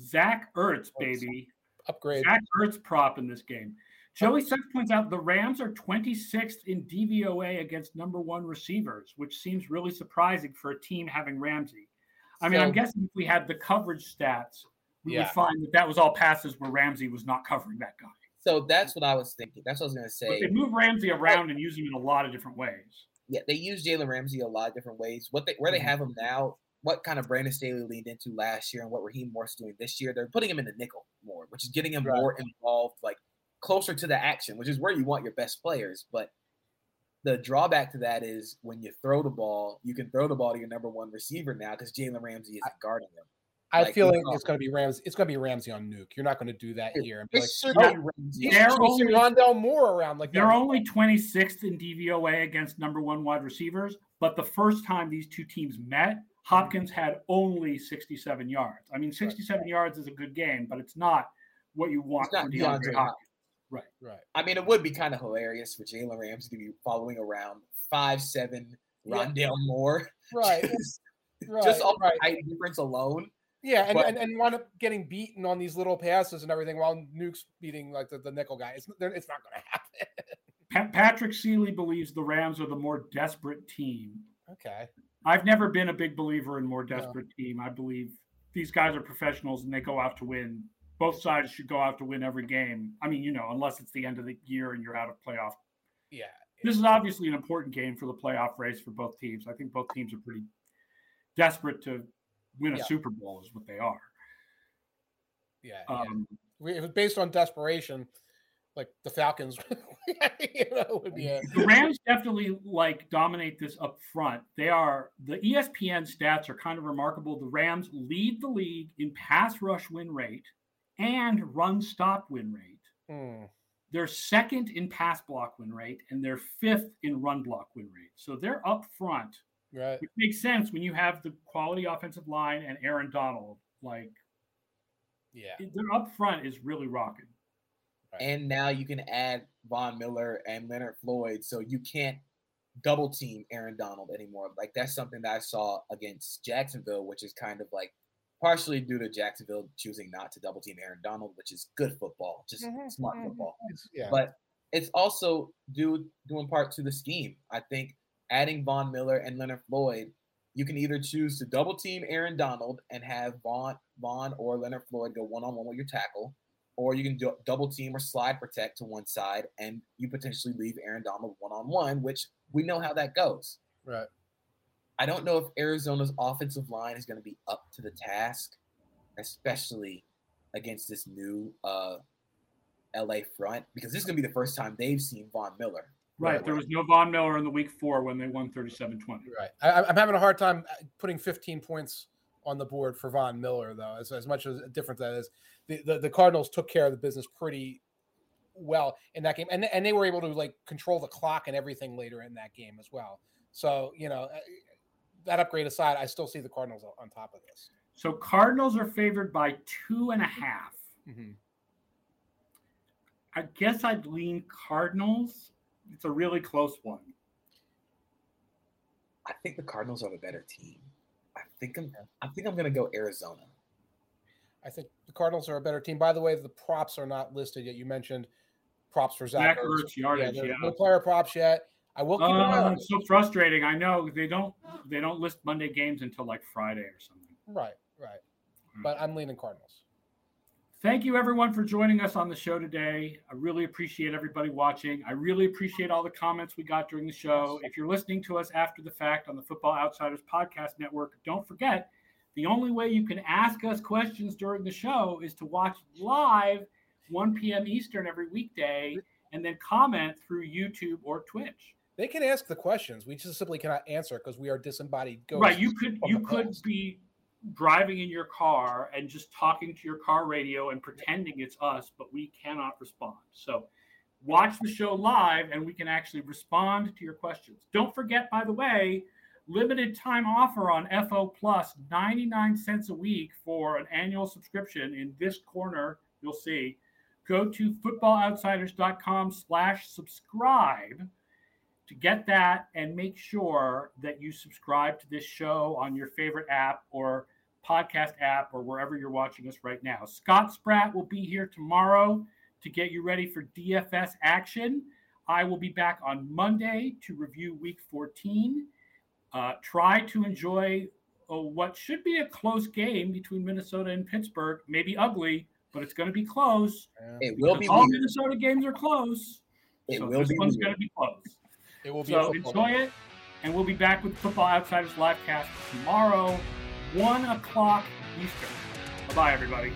Speaker 1: Zach Ertz, baby.
Speaker 2: Upgrade.
Speaker 1: Zach Ertz prop in this game. Joey Seth points out the Rams are 26th in DVOA against number one receivers, which seems really surprising for a team having Ramsey. I mean, I'm guessing if we had the coverage stats, we
Speaker 2: Yeah.
Speaker 1: would find that that was all passes where Ramsey was not covering that guy.
Speaker 3: So that's what I was thinking. That's what I was going to
Speaker 1: But
Speaker 3: say.
Speaker 1: they move Ramsey around and use him in a lot of different ways.
Speaker 3: yeah, they use Jalen Ramsey a lot of different ways. What they where they
Speaker 2: Mhm.
Speaker 3: have him now, what kind of Brandon Staley leaned into last year, and what Raheem Morris doing this year, they're putting him in the nickel more, which is getting him
Speaker 2: Right.
Speaker 3: more involved, like closer to the action, which is where you want your best players. But the drawback to that is when you throw the ball, you can throw the ball to your number one receiver now because Jalen Ramsey isn't guarding him.
Speaker 2: I
Speaker 3: Like,
Speaker 2: feel like
Speaker 3: saw-
Speaker 2: it's going to be Rams. It's going to be Ramsey on Nuke. You're not going to do that
Speaker 3: It-
Speaker 2: here. And be
Speaker 3: It
Speaker 2: like,
Speaker 3: should
Speaker 2: "Oh,
Speaker 3: be Ramsey.
Speaker 1: They're only-
Speaker 2: Rondale Moore around like
Speaker 1: They're only 26th in DVOA against number one wide receivers, but the first time these two teams met, Hopkins had only 67 yards. I mean, 67 yards is a good game, but it's not what you want
Speaker 3: It's not
Speaker 1: for
Speaker 3: DeAndre
Speaker 1: DeAndre
Speaker 3: Hopkins.
Speaker 1: Hopkins.
Speaker 2: right.
Speaker 3: I mean, it would be kind of hilarious for Jalen Ramsey to be following around five seven
Speaker 2: Yeah.
Speaker 3: Rondale Moore,
Speaker 2: Right.
Speaker 3: just,
Speaker 2: right.
Speaker 3: just off
Speaker 2: right.
Speaker 3: height difference alone.
Speaker 2: Yeah, and,
Speaker 3: But-
Speaker 2: and, and wind up getting beaten on these little passes and everything while Nuke's beating like the, the nickel guy. It's, it's not going to happen.
Speaker 1: Pa- Patrick Seeley believes the Rams are the more desperate team.
Speaker 2: okay.
Speaker 1: I've never been a big believer in more desperate team. I believe these guys are professionals and they go out to win. Both sides should go out to win every game. I mean, you know, unless it's the end of the year and you're out of playoff.
Speaker 2: Yeah.
Speaker 1: This is obviously an important game for the playoff race for both teams. I think both teams are pretty desperate to win a
Speaker 2: Yeah.
Speaker 1: Super Bowl, is what they are.
Speaker 2: Yeah. yeah.
Speaker 1: Um,
Speaker 2: If it's based on desperation, like the Falcons, you know, would be a,
Speaker 1: the Rams definitely like dominate this up front. They are the ESPN stats are kind of remarkable. The Rams lead the league in pass rush win rate and run stop win rate.
Speaker 2: Hmm.
Speaker 1: They're second in pass block win rate and they're fifth in run block win rate. So they're up front,
Speaker 2: right.
Speaker 1: which makes sense when you have the quality offensive line and Aaron Donald. Like
Speaker 2: Yeah.
Speaker 1: they're up front is really rocking.
Speaker 3: And now you can add Von Miller and Leonard Floyd, so you can't double team Aaron Donald anymore. Like that's something that I saw against Jacksonville, which is kind of like partially due to Jacksonville choosing not to double team Aaron Donald, which is good football, just
Speaker 2: Mhm,
Speaker 3: smart
Speaker 2: mhm.
Speaker 3: football.
Speaker 2: Yeah.
Speaker 3: But it's also due due in part to the scheme. I think adding Von Miller and Leonard Floyd, you can either choose to double team Aaron Donald and have Von, Von or Leonard Floyd go one on one with your tackle, or you can do, double team or slide protect to one side, and you potentially leave Aaron Donald one on one, which we know how that goes.
Speaker 2: right.
Speaker 3: I don't know if Arizona's offensive line is going to be up to the task, especially against this new uh, LA front, because this is going to be the first time they've seen Von Miller.
Speaker 1: Right.
Speaker 2: Right.
Speaker 1: There was no Von Miller in the week four when they won 37 20.
Speaker 2: Right. I, I'm having a hard time uh, putting 15 points on the board for Von Miller, though. As, as much as different that is, the, the the Cardinals took care of the business pretty well in that game, and and they were able to like control the clock and everything later in that game as well. So you know, uh, that upgrade aside, I still see the Cardinals on- on top of this.
Speaker 1: So Cardinals are favored by two and a half.
Speaker 2: Mhm.
Speaker 1: I guess I'd lean Cardinals. It's a really close one.
Speaker 3: I think the Cardinals are the better team. I think I'm. I think I'm going to go Arizona.
Speaker 2: I think the Cardinals are a better team. By the way, the props are not listed yet. You mentioned props for Zach,
Speaker 1: Zach
Speaker 2: Ertz.
Speaker 1: Ertz yardage,
Speaker 2: there's
Speaker 1: yeah.
Speaker 2: no player props yet. I will keep
Speaker 1: Uh, it's so frustrating. I know they don't they don't list Monday games until like Friday or something.
Speaker 2: Right, right.
Speaker 1: Hmm.
Speaker 2: But I'm leaning Cardinals.
Speaker 1: Thank you everyone for joining us on the show today. I really appreciate everybody watching. I really appreciate all the comments we got during the show. If you're listening to us after the fact on the Football Outsiders Podcast Network, don't forget the only way you can ask us questions during the show is to watch live 1 p.m. Eastern every weekday and then comment through YouTube or Twitch.
Speaker 2: They can ask the questions. We just simply cannot answer because we are disembodied ghosts.
Speaker 1: Right, you could you could be driving in your car and just talking to your car radio and pretending it's us, but we cannot respond. So watch the show live and we can actually respond to your questions. Don't forget, by the way, limited time offer on FO Plus, 99 cents a week for an annual subscription. In this corner, you'll see. Go to footballoutsiders.com slash subscribe to get that and make sure that you subscribe to this show on your favorite app or podcast app or wherever you're watching us right now. Scott Spratt will be here tomorrow to get you ready for DFS action. I will be back on Monday to review week 14. Uh, try to enjoy uh, what should be a close game between Minnesota and Pittsburgh. Maybe ugly, but it's going to be close.
Speaker 3: It will be.
Speaker 1: all
Speaker 3: weird.
Speaker 1: Minnesota games are close.
Speaker 3: It
Speaker 1: so
Speaker 3: will
Speaker 1: this
Speaker 3: be.
Speaker 1: one's going to be close.
Speaker 2: It will be.
Speaker 1: So enjoy
Speaker 2: game.
Speaker 1: it, and we'll be back with Football Outsiders livecast tomorrow, one o'clock Eastern. Bye bye, everybody.